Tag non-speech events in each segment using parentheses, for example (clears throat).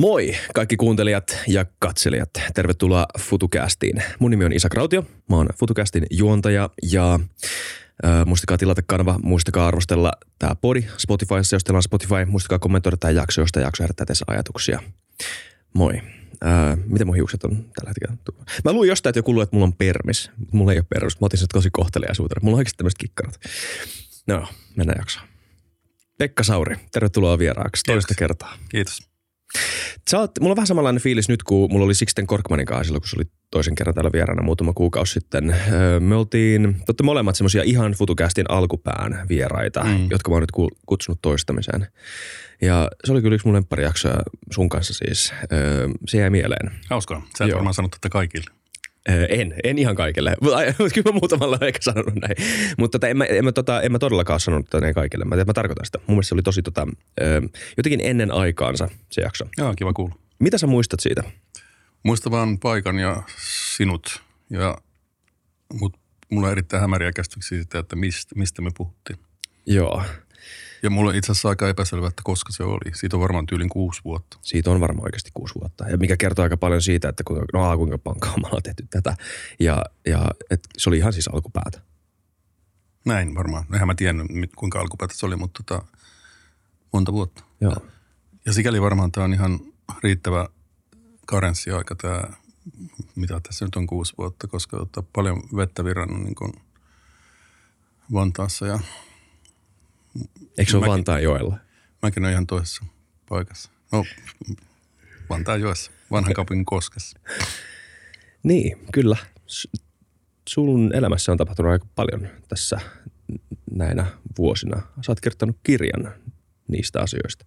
Moi kaikki kuuntelijat ja katselijat. Tervetuloa FutuCastiin. Mun nimi on Isa Krautio. Mä oon FutuCastin juontaja ja äh, muistakaa tilata kanava, muistakaa arvostella tämä podi Spotifyssa, jos teillä on Spotify. Muistakaa kommentoida tämä jakso, jos tämä jakso herättää teissä ajatuksia. Moi. Äh, miten mun hiukset on tällä hetkellä? Mä luin jostain, että joku luuli, että mulla on permis. Mulla ei ole permis. Mä otin sen tosi kohteliaisuutena. Mulla on oikeasti tämmöiset kikkarat. No, mennään jaksoon. Pekka Sauri, tervetuloa vieraaksi toista kertaa. Kiitos. Sä oot, mulla on vähän samanlainen fiilis nyt, kun mulla oli Sixten Korkmanin kanssa silloin, kun se oli toisen kerran täällä vieraana muutama kuukausi sitten. Me oltiin, totta molemmat semmoisia ihan FutuCastin alkupään vieraita, mm. jotka mä oon nyt ku- kutsunut toistamiseen. Ja se oli kyllä yksi mun lempparijaksoja sun kanssa siis. Se jäi mieleen. Hauskaa. Sä et Joo. varmaan sanonut tätä kaikille. Öö, En, en ihan kaikille. Mutta (laughs) Kyllä mä muutamalla olen ehkä sanonut näin. Mutta tota, en, mä, en, mä, tota, en mä todellakaan ole sanonut tätä näin kaikille. Mä, mä tarkoitan sitä. Mun mielestä se oli tosi tota, öö, jotenkin ennen aikaansa se jakso. Joo, kiva kuulla. Mitä sä muistat siitä? Muista vaan paikan ja sinut. Ja, mut mulla on erittäin hämäriä käsityksiä siitä, että mistä, mistä me puhuttiin. Joo. Ja mulla on itse asiassa aika epäselvä, että koska se oli. Siitä on varmaan tyylin kuusi vuotta. Siitä on varmaan oikeasti kuusi vuotta. Ja mikä kertoo aika paljon siitä, että kuinka, no, a, kuinka pankaa me ollaan tehty tätä. Ja, ja et se oli ihan siis alkupäätä. Näin varmaan. Eihän mä tiennyt, kuinka alkupäätä se oli, mutta tota, monta vuotta. Joo. Ja sikäli varmaan tämä on ihan riittävä karenssiaika tämä, mitä tässä nyt on kuusi vuotta, koska tota, paljon vettä virrannut niin kuin Vantaassa ja Eikö se ole Mäkin- Vantaan joella? mäkin olen ihan toisessa paikassa. No, Vantaan joessa, vanhan kaupungin koskessa. (laughs) Niin, kyllä. Sun elämässä on tapahtunut aika paljon tässä näinä vuosina. Sä oot kirjoittanut kirjan niistä asioista.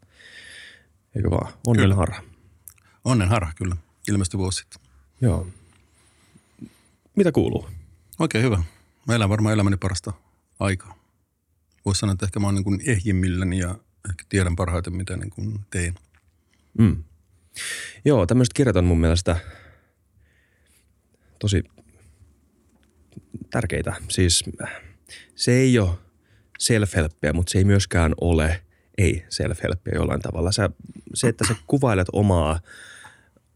Eikö vaan? Onnen harha kyllä, ilmestyi vuosi sitten. Joo. Mitä kuuluu? Oikein hyvä. Mä elän varmaan elämäni parasta aikaa. Voisi sanoa, että ehkä mä oon niin kuin ehjimmilläni ja ehkä tiedän parhaiten, mitä niin kuin teen. Mm. Joo, tämmöiset kirjat on mun mielestä tosi tärkeitä. Siis se ei ole self-helppiä, mutta se ei myöskään ole ei self-helppiä jollain tavalla. Sä, se, että sä kuvailet omaa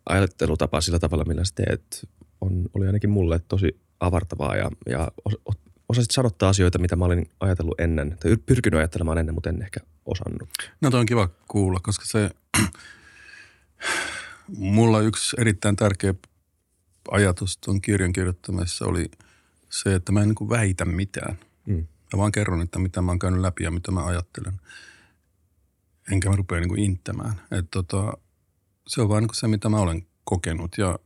ajattelutapaa sillä tavalla, millä sä teet, on, oli ainakin mulle tosi avartavaa ja, ja osasit sanottaa asioita, mitä mä olin ajatellut ennen, tai pyrkinyt ajattelemaan ennen, mutta en ehkä osannut. No toi on kiva kuulla, koska se, mulla yksi erittäin tärkeä ajatus tuon kirjan kirjoittamisessa oli se, että mä en niin kuin väitä mitään. Mm. Mä vaan kerron, että mitä mä oon käynyt läpi ja mitä mä ajattelen. Enkä mä rupea niin kuin inttämään. Et tota, se on vaan niin kuin se, mitä mä olen kokenut ja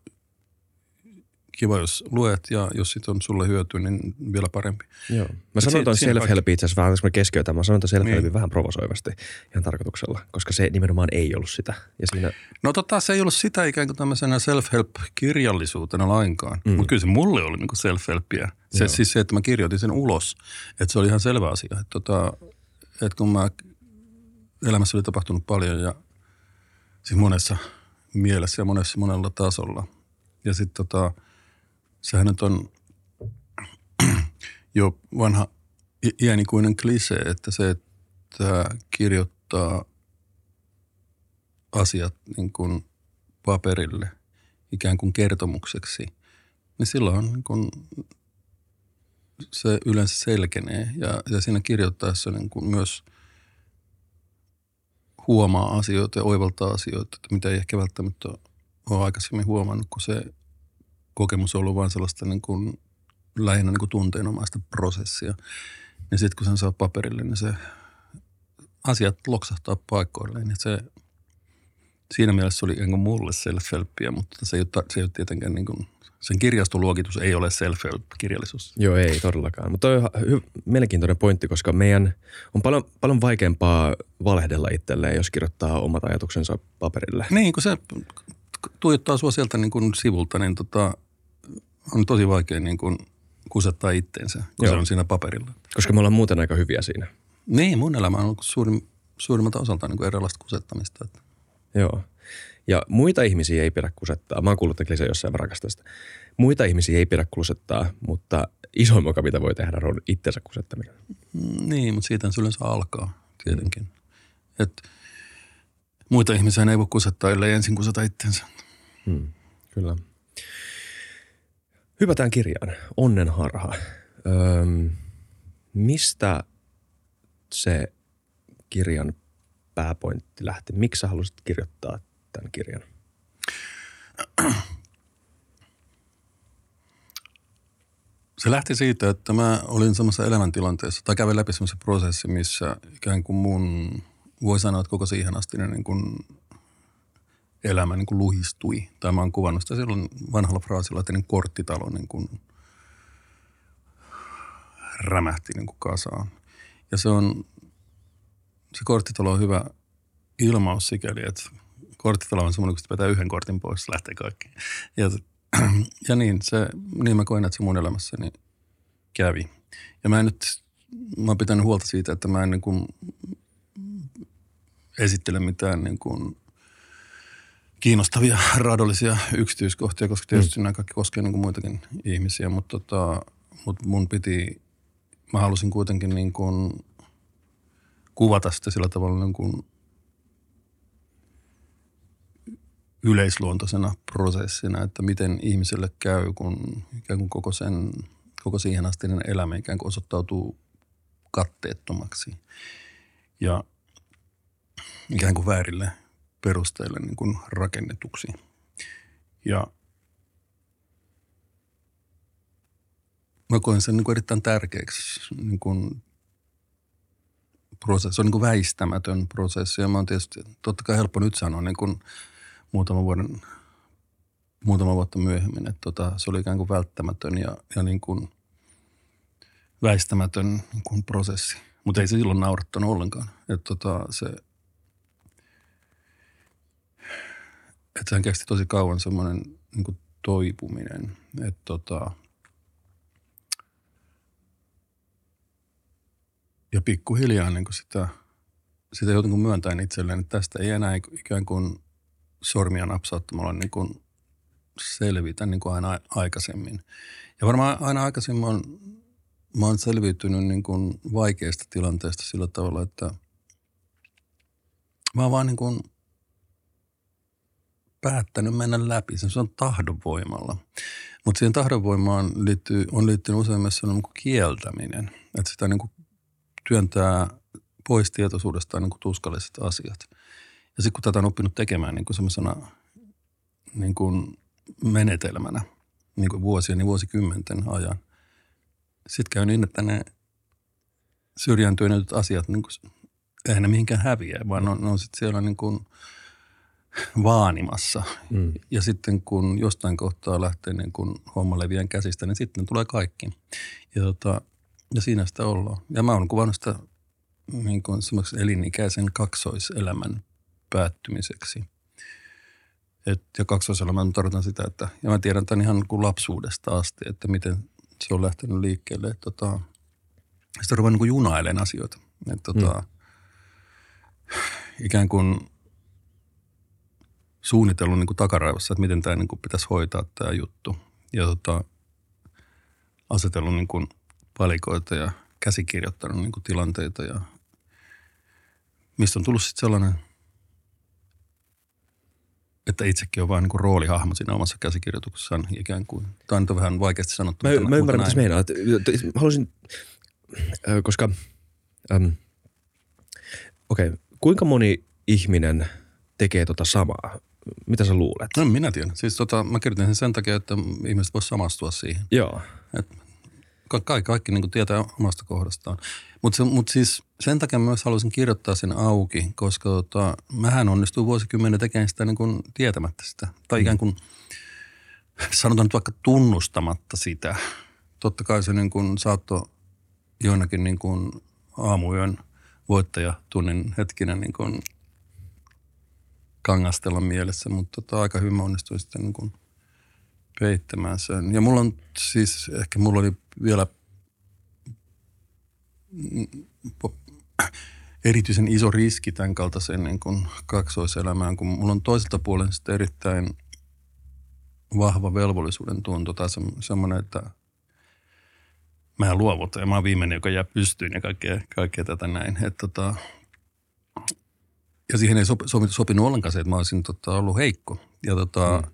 kiva, jos luet ja jos sit on sulle hyötyä, niin vielä parempi. Joo. Mä ton siinä self-help itse asiassa vähän, jos mä keskeytän. Mä sanon ton self-helpin Niin. vähän provosoivasti ihan tarkoituksella, koska se nimenomaan ei ollut sitä. Ja siinä, No tota, se ei ollut sitä ikään kuin tämmöisenä self-help-kirjallisuutena lainkaan. Mm. Mutta kyllä se mulle oli niinku self-helppiä. Se, Joo. siis se, että mä kirjoitin sen ulos. Että se oli ihan selvä asia. Että tota, et kun mä elämässä oli tapahtunut paljon ja siis monessa mielessä ja monessa monella tasolla. Ja sitten tota, sehän nyt on jo vanha iänikuinen klise, että se, että kirjoittaa asiat niin kuin paperille ikään kuin kertomukseksi, niin silloin niin kuin se yleensä selkenee. Ja, ja siinä kirjoittaessa niin kuin myös huomaa asioita ja oivaltaa asioita, mitä ei ehkä välttämättä ole aikaisemmin huomannut, kun se kokemus on ollut vain sellaista niin kuin lähinnä niin kuin tunteenomaista prosessia. Ja sitten kun sen saa paperille, niin se asiat loksahtaa paikoilleen. Ja se, siinä mielessä se oli kuin mulle self-helppiä, mutta se ei ole, se ei ole tietenkään niin kuin, sen kirjastoluokitus ei ole self-help-kirjallisuus. joo, ei todellakaan. Mutta on hy- mielenkiintoinen pointti, koska meidän on paljon, paljon vaikeampaa valehdella itselleen, jos kirjoittaa omat ajatuksensa paperille. Niin, kun se tuijottaa sua sieltä niin kuin sivulta, niin tota, on tosi vaikea niin kuin kusettaa itteensä, kun Joo. se on siinä paperilla. Koska me ollaan muuten aika hyviä siinä. Niin, mun elämä on ollut suurin, suurimmalta osalta niin kuin erilaista kusettamista. Että Joo. Ja muita ihmisiä ei pidä kusettaa. Mä oon kuullut tämän jossain sitä. Muita ihmisiä ei pidä kusettaa, mutta isoin moka, mitä voi tehdä, on itsensä kusettaminen. Mm, Niin, mutta siitä se yleensä alkaa tietenkin. Et muita ihmisiä ei voi kusettaa, ellei ensin kuseta itsensä. Hmm, kyllä. Hypätään kirjaan. Onnenharha. Öm, mistä se kirjan pääpointti lähti? Miksi sä halusit kirjoittaa tämän kirjan? Se lähti siitä, että mä olin semmoisessa elämäntilanteessa, tai kävin läpi semmoisen prosessi, missä ikään kuin mun, voi sanoa, että koko siihen asti niin kuin elämä niin kuin luhistui. Tai mä oon kuvannut sitä silloin vanhalla fraasilla, että niin korttitalo niin kuin rämähti niin kuin kasaan. Ja se on, se korttitalo on hyvä ilmaus sikäli, että korttitalo on semmoinen, kun pitää yhden kortin pois, lähtee kaikki. Ja, (clears throat) ja niin, se, niin mä koin, että se mun elämässäni kävi. Ja mä en nyt, mä oon pitänyt huolta siitä, että mä en niin kuin esittele mitään niin kuin kiinnostavia raadollisia yksityiskohtia, koska tietysti mm. nämä kaikki koskee niin kuin muitakin ihmisiä, mutta tota, mut mun piti, mä halusin kuitenkin niin kuin kuvata sitä sillä tavalla niin kuin yleisluontoisena prosessina, että miten ihmiselle käy, kun ikään kuin koko, sen, koko siihen astinen elämä ikään kuin osoittautuu katteettomaksi ja ikään kuin väärille perusteille niin kuin rakennetuksi. Ja mä koen sen niin kuin erittäin tärkeäksi niin kuin prosessi. Se on niin kuin väistämätön prosessi ja mä oon tietysti, totta kai helppo nyt sanoa niin kuin muutama vuoden, muutama vuotta myöhemmin, että tota, se oli ikään kuin välttämätön ja, ja niin kuin väistämätön niin kuin prosessi. Mutta ei se silloin naurattanut ollenkaan. Että tota, se, että sehän kesti tosi kauan semmoinen niin toipuminen, että tota, ja pikkuhiljaa niin kuin sitä, sitä joutui myöntäen itselleen, että tästä ei enää ikään kuin sormia napsauttamalla niin kuin selvitä niin kuin aina aikaisemmin. Ja varmaan aina aikaisemmin oon, mä oon selviytynyt niin kuin vaikeista tilanteista sillä tavalla, että mä oon vaan niin kuin päättänyt mennä läpi. Se on tahdonvoimalla. Mutta siihen tahdonvoimaan liittyy, on liittynyt usein myös niin kuin kieltäminen. Että sitä niin kuin työntää pois tietoisuudestaan niin kuin tuskalliset asiat. Ja sitten kun tätä on oppinut tekemään niin kuin niin kuin menetelmänä niin kuin vuosien ja vuosikymmenten ajan, sitten käy niin, että ne syrjääntyneet asiat, niin kuin, eihän ne mihinkään häviä, vaan ne on, on sitten siellä niin kuin vaanimassa. Mm. Ja sitten kun jostain kohtaa lähtee niin kuin homma leviän käsistä, niin sitten tulee kaikki. Ja, tota, ja siinä sitä ollaan. Ja mä oon kuvannut sitä niin kuin elinikäisen kaksoiselämän päättymiseksi. Et, ja kaksoiselämä tarkoitan sitä, että, ja mä tiedän tämän ihan kuin lapsuudesta asti, että miten se on lähtenyt liikkeelle. Et, tota, sitten ruvetaan niin junailemaan asioita. Et, tota, mm. Ikään kuin suunnitellut niin kuin takaraivossa, että miten tämä niin kuin pitäisi hoitaa tämä juttu. Ja tota, asetellut niin kuin palikoita ja käsikirjoittanut niin kuin tilanteita ja mistä on tullut sitten sellainen – että itsekin on vain niin roolihahmo siinä omassa käsikirjoituksessaan ikään kuin. Tämä on nyt vähän vaikeasti sanottu. Mä, mä ymmärrän, mitä meinaat. Haluaisin, koska, ähm, okei, okay, kuinka moni ihminen tekee tota samaa? Mitä sä luulet? No minä tiedän. Siis tota, mä kirjoitin sen sen takia, että ihmiset voisivat samastua siihen. Joo. Et kaikki, kaikki niin tietää omasta kohdastaan. Mutta mut siis sen takia myös haluaisin kirjoittaa sen auki, koska tota, mähän onnistuin vuosikymmenen tekemään sitä niin kuin tietämättä sitä. Tai mm. ikään kuin, sanotaan nyt vaikka tunnustamatta sitä. Totta kai se niin kuin saattoi joinakin niin kuin aamuyön voittajatunnin hetkinä niin kuin kangastella mielessä, mutta tota, aika hyvin mä onnistuin sitten niin kuin peittämään sen. Ja mulla on siis, ehkä mulla oli vielä (clears throat) erityisen iso riski tämän kaltaiseen niin kuin kaksoiselämään, kun mulla on toiselta puolen sitten erittäin vahva velvollisuuden tunto tai semmoinen, että mä luovuta ja mä oon viimeinen, joka jää pystyyn ja kaikkea, kaikkea tätä näin. Et tota, ja siihen ei sopi, sopi, sopinut ollenkaan se, että mä olisin tota, ollut heikko. Ja, tota, mm.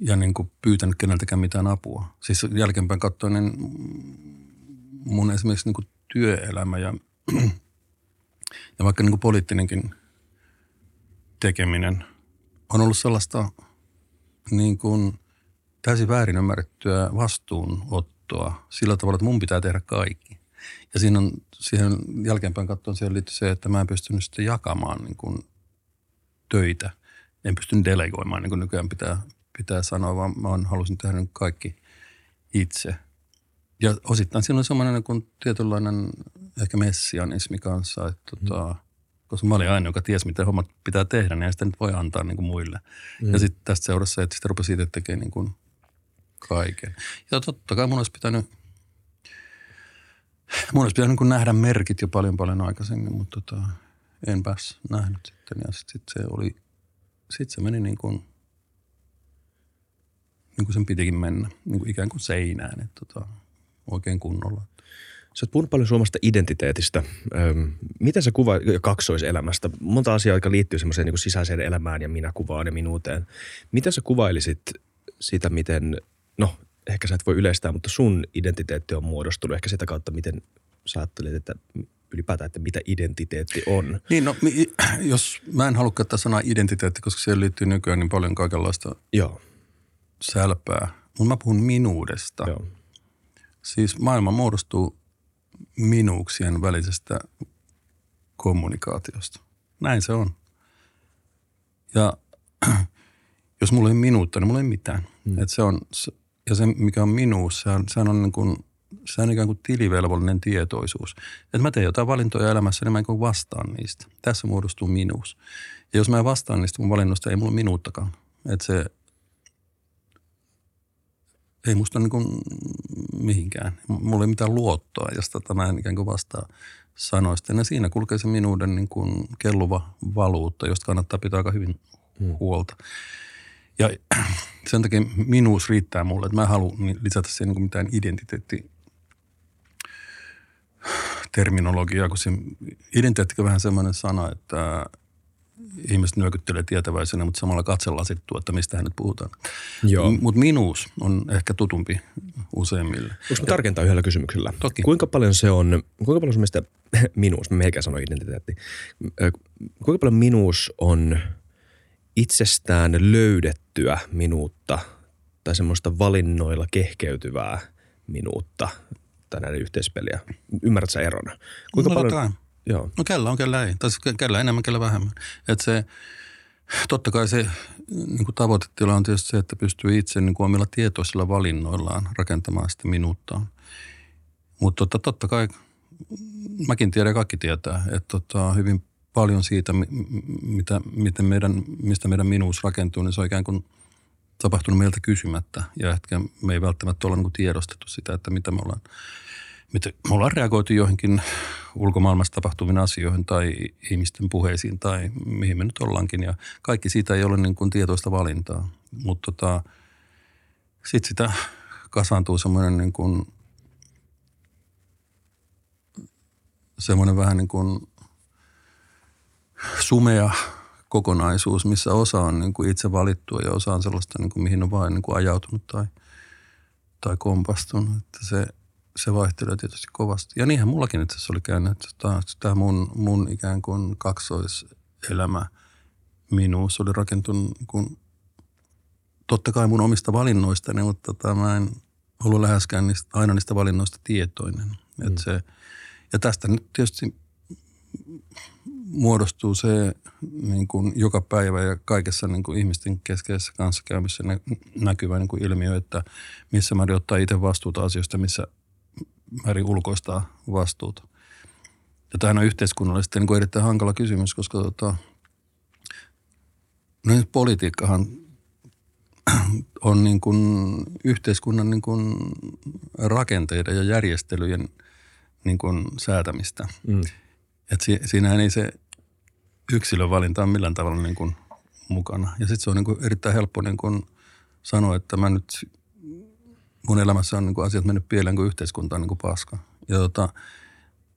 ja niin kuin pyytänyt keneltäkään mitään apua. Siis jälkeenpäin katsoen, niin mun esimerkiksi niin kuin työelämä ja, (clears throat) ja vaikka niin kuin poliittinenkin tekeminen on ollut sellaista niin kuin täysin väärin ymmärrettyä vastuunottoa sillä tavalla, että mun pitää tehdä kaikki. Ja siinä on, siihen jälkeenpäin katsoen siihen liittyy se, että mä en pystynyt sitten jakamaan niin kuin töitä. En pystynyt delegoimaan, niin kuin nykyään pitää, pitää sanoa, vaan mä halusin tehdä niin kaikki itse. Ja osittain siinä on semmoinen niin kuin tietynlainen ehkä messianismi kanssa, että mm. tota, koska mä olin aina, joka tiesi, miten hommat pitää tehdä, niin sitä nyt voi antaa niin kuin muille. Mm. Ja sitten tästä seurasi se, että sitten rupesi itse tekemään niin kuin kaiken. Ja totta kai mun olisi pitänyt – Mun olisi pitänyt niin nähdä merkit jo paljon paljon aikaisemmin, mutta tota, en nähnyt sitten. Ja sitten sit se oli, sitten se meni niin kuin, niin kuin sen pitikin mennä, niin kuin ikään kuin seinään, että tota, oikein kunnolla. Sä oot puhunut paljon suomasta identiteetistä. Öm, miten sä kuvaat kaksoiselämästä? Monta asiaa, jotka liittyy semmoiseen niin sisäiseen elämään ja minäkuvaan ja minuuteen. Miten sä kuvailisit sitä, miten, no ehkä sä et voi yleistää, mutta sun identiteetti on muodostunut ehkä sitä kautta, miten sä ajattelet, että ylipäätään, että mitä identiteetti on. Niin, no (clears throat) jos mä en halua käyttää sanaa identiteetti, koska siihen liittyy nykyään niin paljon kaikenlaista Joo. sälpää. Mutta mä puhun minuudesta. Joo. Siis maailma muodostuu minuuksien välisestä kommunikaatiosta. Näin se on. Ja (clears throat) jos mulla ei minuutta, niin mulla ei mitään. Hmm. Et se on, ja se, mikä on minuus, sehän, sehän on niin kuin, se on ikään kuin tilivelvollinen tietoisuus. Että mä teen jotain valintoja elämässä, niin mä en vastaan niistä. Tässä muodostuu minuus. Ja jos mä vastaan niistä mun valinnoista, ei mulla minuuttakaan. Että se ei musta niin kuin mihinkään. Mulla ei mitään luottoa, jos tota mä en ikään kuin vastaa sanoista. Ja siinä kulkee se minuuden niin kuin kelluva valuutta, josta kannattaa pitää aika hyvin hmm. huolta. Ja (clears throat) sen takia minuus riittää mulle, että mä en halua lisätä siihen niin mitään identiteetti terminologiaa, kun se identiteetti on vähän semmoinen sana, että ihmiset nyökyttelee tietäväisenä, mutta samalla katsella asettuu, että mistä hän nyt puhutaan. Mutta minuus on ehkä tutumpi useimmille. Voisi tarkentaa yhdellä kysymyksellä? Toki. Kuinka paljon se on, kuinka paljon mielestä (laughs) minuus, mä melkein sanoin identiteetti, kuinka paljon minuus on itsestään löydettyä minuutta tai semmoista valinnoilla kehkeytyvää minuutta tai näiden yhteispeliä. Ymmärrätkö sä eron? Kuinka no, paljon? Joo. No kellä on, kellä ei. Tai kellä enemmän, kellä vähemmän. Että se, totta kai se niin kuin tavoitetila on tietysti se, että pystyy itse niin kuin omilla tietoisilla valinnoillaan rakentamaan sitä minuuttaa. Mutta totta, totta kai mäkin tiedän ja kaikki tietää, että tota, hyvin paljon siitä, mitä, miten meidän, mistä meidän minuus rakentuu, niin se on ikään kuin tapahtunut meiltä kysymättä. Ja ehkä me ei välttämättä olla niin tiedostettu sitä, että mitä me ollaan, mitä me ollaan reagoitu johonkin ulkomaailmassa tapahtuviin asioihin tai ihmisten puheisiin tai mihin me nyt ollaankin. Ja kaikki siitä ei ole niin kuin tietoista valintaa. Mutta tota, sitten sitä kasaantuu semmoinen niin kuin, semmoinen vähän niin kuin sumea kokonaisuus, missä osa on niin kuin itse valittua ja osa on sellaista, niin kuin, mihin on vain niin kuin ajautunut tai, tai kompastunut. Että se, se vaihtelee tietysti kovasti. Ja niinhän mullakin itse asiassa oli käynyt, että tämä mun, mun ikään kuin kaksoiselämä minuus oli rakentunut niin kuin, totta kai mun omista valinnoistani, mutta tota, mä en ollut läheskään niistä, aina niistä valinnoista tietoinen. Mm. Että se, ja tästä nyt tietysti muodostuu se niin kuin joka päivä ja kaikessa niin kuin ihmisten keskeisessä kanssakäymissä näkyvä niin kuin ilmiö, että missä määrin ottaa itse vastuuta asioista, missä määrin ulkoistaa vastuuta. Ja tämähän on yhteiskunnallisesti niin kuin erittäin hankala kysymys, koska tota, no politiikkahan (clears throat) on niin kuin yhteiskunnan niin kuin rakenteiden ja järjestelyjen niin kuin säätämistä. Mm. Et si, siinähän ei se yksilön valinta ole millään tavalla niin kuin mukana. Ja sitten se on niin kuin erittäin helppo niin kuin sanoa, että mä nyt, mun elämässä on niin kuin asiat mennyt pieleen, kuin yhteiskunta on niin kuin paska. Ja, tota,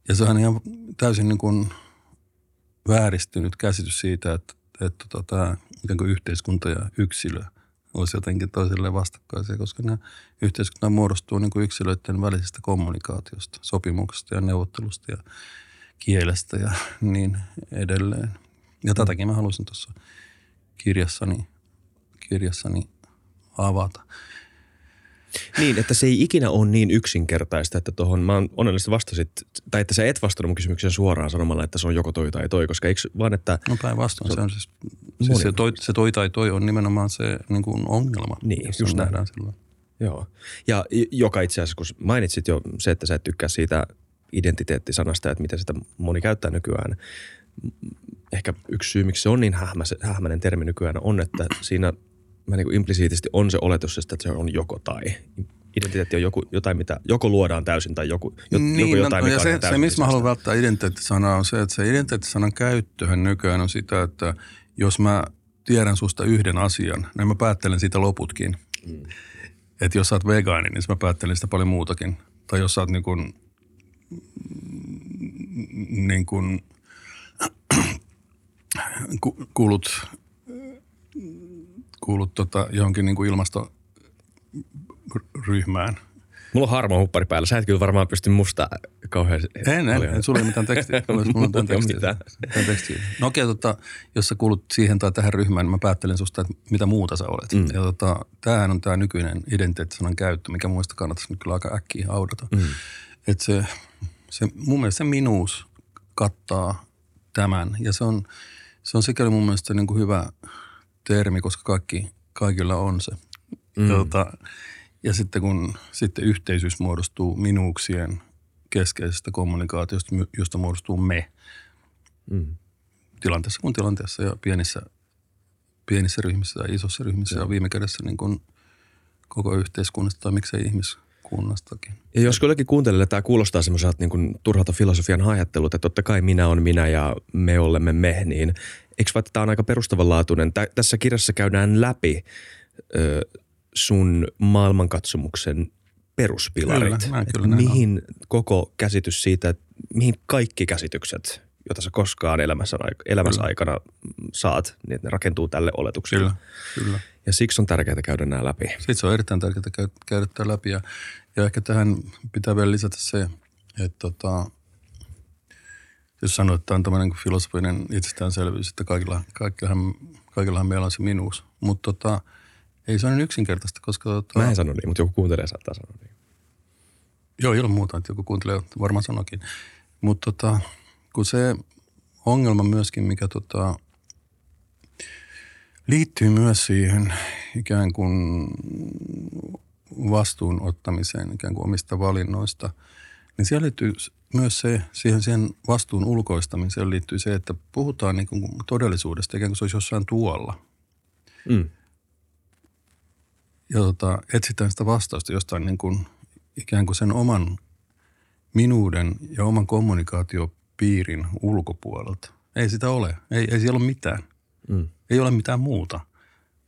ja se on ihan täysin niin kuin vääristynyt käsitys siitä, että, että tota, ikään kuin yhteiskunta ja yksilö olisi jotenkin toisilleen vastakkaisia, koska nämä yhteiskunta muodostuu niin kuin yksilöiden välisestä kommunikaatiosta, sopimuksesta ja neuvottelusta ja kielestä ja niin edelleen. Ja tätäkin mä haluaisin tuossa kirjassani, kirjassani avata. Niin, että se ei ikinä ole niin yksinkertaista, että tuohon, mä oon onnellisesti vastasit, tai että sä et vastannut mun kysymykseen suoraan sanomalla, että se on joko toi tai toi, koska eikö vaan, että... No päinvastoin, se, se on siis, siis se, toi, se toi tai toi on nimenomaan se niin kuin ongelma, Niin, jos just nähdään silloin. Joo. Ja joka itse asiassa, kun mainitsit jo se, että sä et tykkää siitä identiteettisanasta, että miten sitä moni käyttää nykyään. Ehkä yksi syy, miksi se on niin hähmäinen termi nykyään, on, että siinä mä niin implisiitisti on se oletus, että se on joko tai. Identiteetti on joku, jotain, mitä joko luodaan täysin tai joku, jo, joku jotain, no, mikä ja on se, ihan se, täysin missä mä haluan välttää identiteettisanaa on se, että se identiteettisanan käyttöhän nykyään on sitä, että jos mä tiedän susta yhden asian, niin mä päättelen siitä loputkin. Mm. Että jos sä oot vegaani, niin mä päättelen sitä paljon muutakin. Tai jos sä oot niin kuin, niin kuin, ku- kuulut, kuulut tota johonkin niin kuin ilmastoryhmään – Mulla on harmaa huppari päällä. Sä et kyllä varmaan pysty musta kauhean En, en, paljon. en sulla ei mitään tekstiä. (laughs) Mulla mulla on mitään tekstiä. mitään. Mitään tekstiä. No okei, tota, jos sä kuulut siihen tai tähän ryhmään, niin mä päättelen susta, että mitä muuta sä olet. Mm. Ja tota, tämähän on tämä nykyinen identiteettisanan käyttö, mikä muista kannattaisi nyt kyllä aika äkkiä haudata. Mm. Että se, se, mun mielestä se minuus kattaa tämän. Ja se on, se on sikäli mun mielestä niin kuin hyvä termi, koska kaikki, kaikilla on se. Mm. Ja, tota, ja sitten kun sitten yhteisyys muodostuu minuuksien keskeisestä kommunikaatiosta, josta muodostuu me Mm. tilanteessa kuin tilanteessa ja pienissä, pienissä ryhmissä ja isossa ryhmissä ja viime kädessä niin kuin koko yhteiskunnasta tai miksei ihmiskunnastakin. Ja jos jollekin kuuntelijalle tämä kuulostaa semmoiselta niin kuin turhalta filosofian hajattelulta, että totta kai minä on minä ja me olemme me, niin eikö vaikka tämä on aika perustavanlaatuinen? Tä, tässä kirjassa käydään läpi ö, sun maailmankatsomuksen peruspilarit. Kyllä, Et kyllä näin on. mihin koko käsitys siitä, että mihin kaikki käsitykset, joita sä koskaan elämässä, elämässä Kyllä. aikana saat, niin että ne rakentuu tälle oletukselle. Kyllä, kyllä. Ja siksi on tärkeää käydä nämä läpi. Sitten se on erittäin tärkeää käy- käydä tämä läpi. Ja, ja ehkä tähän pitää vielä lisätä se, että tota, jos sanoo, että tämä on tämmöinen kuin filosofinen itsestäänselvyys, että kaikilla, kaikillahan, kaikillahan meillä on se minuus. Mutta tota, ei se ole niin yksinkertaista, koska... Tota, Mä en sano niin, mutta joku kuuntelee saattaa sanoa niin. Joo, ilman muuta, että joku kuuntelee, varmaan sanokin. Mutta tota, kun se ongelma myöskin, mikä tota, liittyy myös siihen ikään kuin vastuun ottamiseen ikään kuin omista valinnoista, niin siellä liittyy myös se, siihen, siihen vastuun ulkoistamiseen liittyy se, että puhutaan niin kuin todellisuudesta ikään kuin se olisi jossain tuolla. Mm. ja tota, etsitään sitä vastausta jostain niin kuin, ikään kuin sen oman minuuden ja oman kommunikaatiopiirin ulkopuolelta. Ei sitä ole. Ei, ei siellä ole mitään. Mm. Ei ole mitään muuta.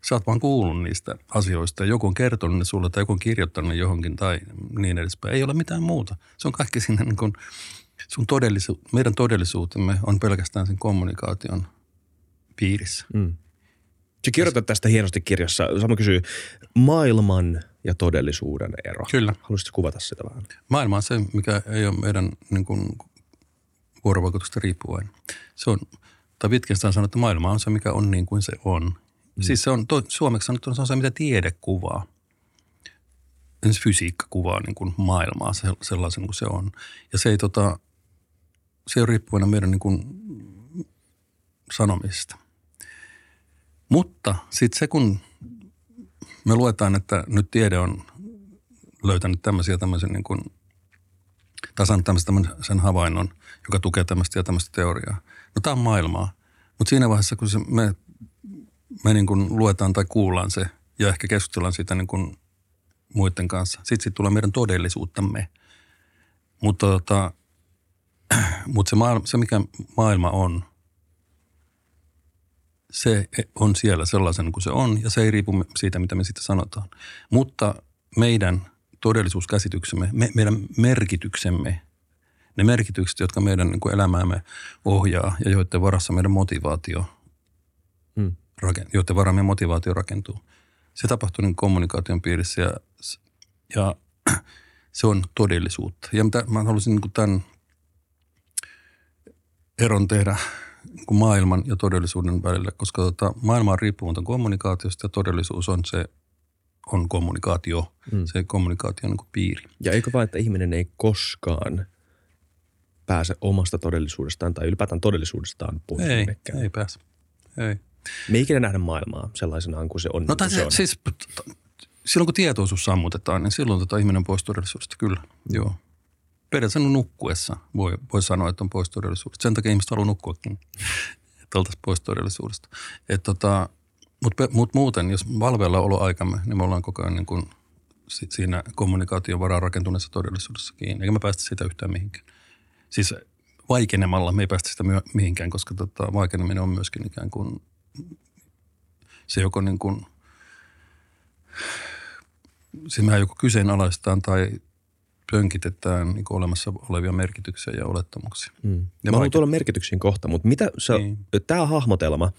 Sä oot vaan kuullut niistä asioista ja joku on kertonut ne sulle tai joku on kirjoittanut ne johonkin tai niin edespäin. Ei ole mitään muuta. Se on kaikki siinä niin kuin sun todellisu- meidän todellisuutemme on pelkästään sen kommunikaation piirissä. Mm. Sä kirjoitat tästä hienosti kirjassa. Sama kysyy maailman ja todellisuuden ero. Kyllä. Haluaisitko kuvata sitä vähän? Maailma on se, mikä ei ole meidän niin kuin, vuorovaikutusta riippuvainen. Se on, tai sanoo, että maailma on se, mikä on niin kuin se on. Mm. Siis se on, to, suomeksi sanottuna se on se, mitä tiede kuvaa. Esimerkiksi fysiikka kuvaa niin kuin maailmaa se- sellaisen kuin se on. Ja se ei, tota, se ei riippuvainen meidän niin kuin, sanomisesta. Mutta sitten se, kun me luetaan, että nyt tiede on löytänyt tämmöisiä tämmöisen niin kuin, tai saanut tämmöisen, tämmöisen havainnon, joka tukee tämmöistä ja tämmöistä teoriaa. No tämä on maailmaa. Mutta siinä vaiheessa, kun se me, me niin kuin luetaan tai kuullaan se ja ehkä keskustellaan siitä niin kuin muiden kanssa, sitten sit tulee meidän todellisuuttamme. Mutta tota, (clears throat) mut se, maailma, se, mikä maailma on, se on siellä sellaisen kuin se on ja se ei riipu siitä, mitä me siitä sanotaan. Mutta meidän todellisuuskäsityksemme, me, meidän merkityksemme, ne merkitykset, jotka meidän niin kuin elämäämme ohjaa ja joiden varassa meidän motivaatio, joiden varaan meidän motivaatio rakentuu. Se tapahtuu niin kommunikaation piirissä ja, ja (clears throat) se on todellisuutta. Ja mitä, mä haluaisin niin kuin tämän eron tehdä niin kuin maailman ja todellisuuden välillä, koska tota, maailma on riippumaton kommunikaatiosta ja todellisuus on se on kommunikaatio, Mm. se kommunikaation niin piiri. Ja eikö vaan, että ihminen ei koskaan pääse omasta todellisuudestaan tai ylipäätään todellisuudestaan pois Ei, minnekään. ei pääse. Ei. Me ei ikinä nähdä maailmaa sellaisenaan kuin se on. No niin tai kuin se on. siis silloin kun tietoisuus sammutetaan, niin silloin tota ihminen on pois todellisuudesta, kyllä. Joo. Periaatteessa nukkuessa voi, voi sanoa, että on pois todellisuudesta. Sen takia ihmiset haluaa nukkuakin, (laughs) että oltaisiin pois todellisuudesta. Et tota, Mutta mut muuten, jos valveilla oloaikamme, niin me ollaan koko ajan niin kuin si- siinä kommunikaation varaan rakentuneessa todellisuudessa kiinni. Eikä me päästä siitä yhtään mihinkään. Siis vaikenemalla me ei päästä sitä mihinkään, koska tota, vaikeneminen on myöskin ikään kuin se joko niin kuin, siis mehän joko kyseenalaistaan tai pönkitetään niin olemassa olevia merkityksiä ja olettamuksia. Mm. Ja Mä haluan tuolla merkityksiin kohta, mutta mitä sä, Niin. tämä hahmotelma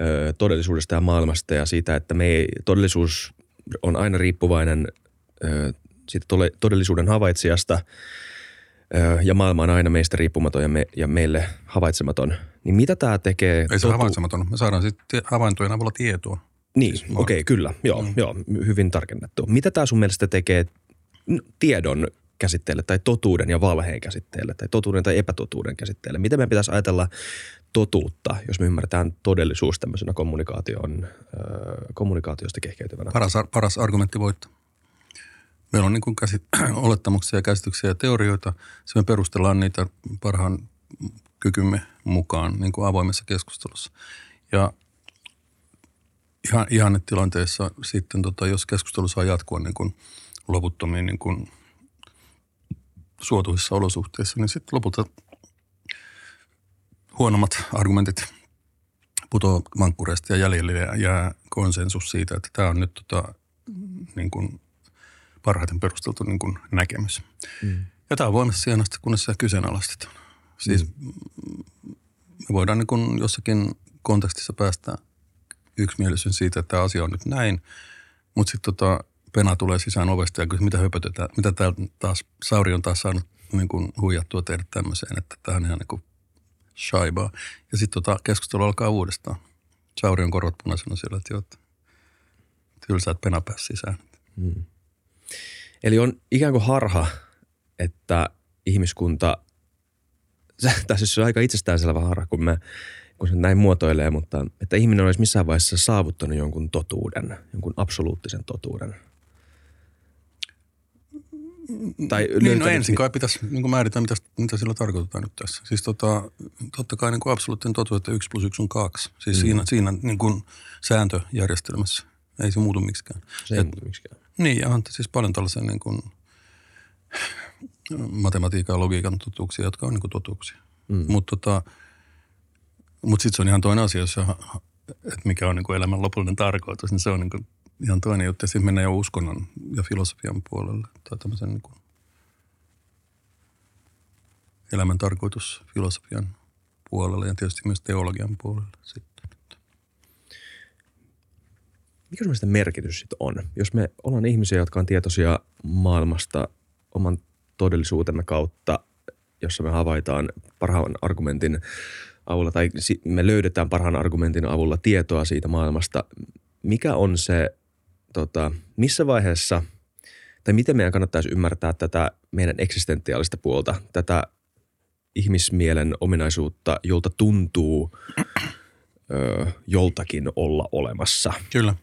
ö, todellisuudesta ja maailmasta ja siitä, että me ei, todellisuus on aina riippuvainen ö, siitä tole, todellisuuden havaitsijasta ö, ja maailma on aina meistä riippumaton ja, me, ja meille havaitsematon, niin mitä tämä tekee? Ei se totu- havaitsematon. Me saadaan sitten havaintojen avulla tietoa. Niin, Siis okei, maa- kyllä. Joo, Mm. joo, hyvin tarkennettu. Mitä tämä sun mielestä tekee tiedon käsitteelle tai totuuden ja valheen käsitteelle tai totuuden tai epätotuuden käsitteelle? Miten me pitäisi ajatella totuutta, jos me ymmärretään todellisuus tämmöisenä kommunikaation, äh, kommunikaatiosta kehkeytyvänä? Paras, ar- paras argumentti voittaa. Meillä on niin kuin käsit- (clears throat) olettamuksia käsityksiä ja teorioita. Se me perustellaan niitä parhaan kykymme mukaan niin kuin avoimessa keskustelussa. Ja ihan, ihannetilanteessa sitten, tota, jos keskustelu saa jatkua niin kuin loputtomiin niin kuin suotuisissa olosuhteissa, niin sitten lopulta huonommat argumentit putoo vankkureista ja jäljelle ja jää konsensus siitä, että tämä on nyt tota, niin kuin parhaiten perusteltu niin kuin näkemys. Mm. Ja tämä on voimassa siihen asti, kunnes se kyseenalaistetaan. Siis mm. me voidaan niin kuin jossakin kontekstissa päästä yksimielisyyden siitä, että tämä asia on nyt näin, mutta sitten tota, pena tulee sisään ovesta ja kysyy, mitä höpötetään, mitä täällä taas, Sauri on taas saanut niin kuin huijattua tehdä tämmöiseen, että tämä on ihan niin kuin shaibaa. Ja sitten tota, keskustelu alkaa uudestaan. Sauri on korvat punaisena siellä, että joo, että tylsää, että pena pääsi sisään. Mm. Eli on ikään kuin harha, että ihmiskunta, tai siis se (laughs) on aika itsestäänselvä harha, kun, me, kun se näin muotoilee, mutta että ihminen olisi missään vaiheessa saavuttanut jonkun totuuden, jonkun absoluuttisen totuuden. Tai Niin, no ensin kai pitäisi niin määritellä, mitä, mitä sillä tarkoitetaan nyt tässä. Siis tota, totta kai niin kuin absoluuttinen totuus, että yksi plus yksi on kaksi. Siis mm. siinä, siinä niin kuin sääntöjärjestelmässä. Ei se muutu miksikään. Se ei muutu miksikään. Niin, ja on siis paljon tällaisia niin kuin matematiikan ja logiikan totuuksia, jotka on niin kuin totuuksia. Mm. Mutta tota, mut sitten se on ihan toinen asia, jos, että mikä on niin kuin elämän lopullinen tarkoitus, niin se on niin kuin ihan toinen juttu. Sitten mennään jo uskonnon ja filosofian puolelle tai tämmöisen niin kuin elämän tarkoitus filosofian puolelle ja tietysti myös teologian puolelle sitten. Mikä sun merkitys sitten on? Jos me ollaan ihmisiä, jotka on tietoisia maailmasta oman todellisuutemme kautta, jossa me havaitaan parhaan argumentin avulla tai me löydetään parhaan argumentin avulla tietoa siitä maailmasta, mikä on se, tota, missä vaiheessa tai miten meidän kannattaisi ymmärtää tätä meidän eksistentiaalista puolta, tätä ihmismielen ominaisuutta, jolta tuntuu ö, joltakin olla olemassa. Kyllä.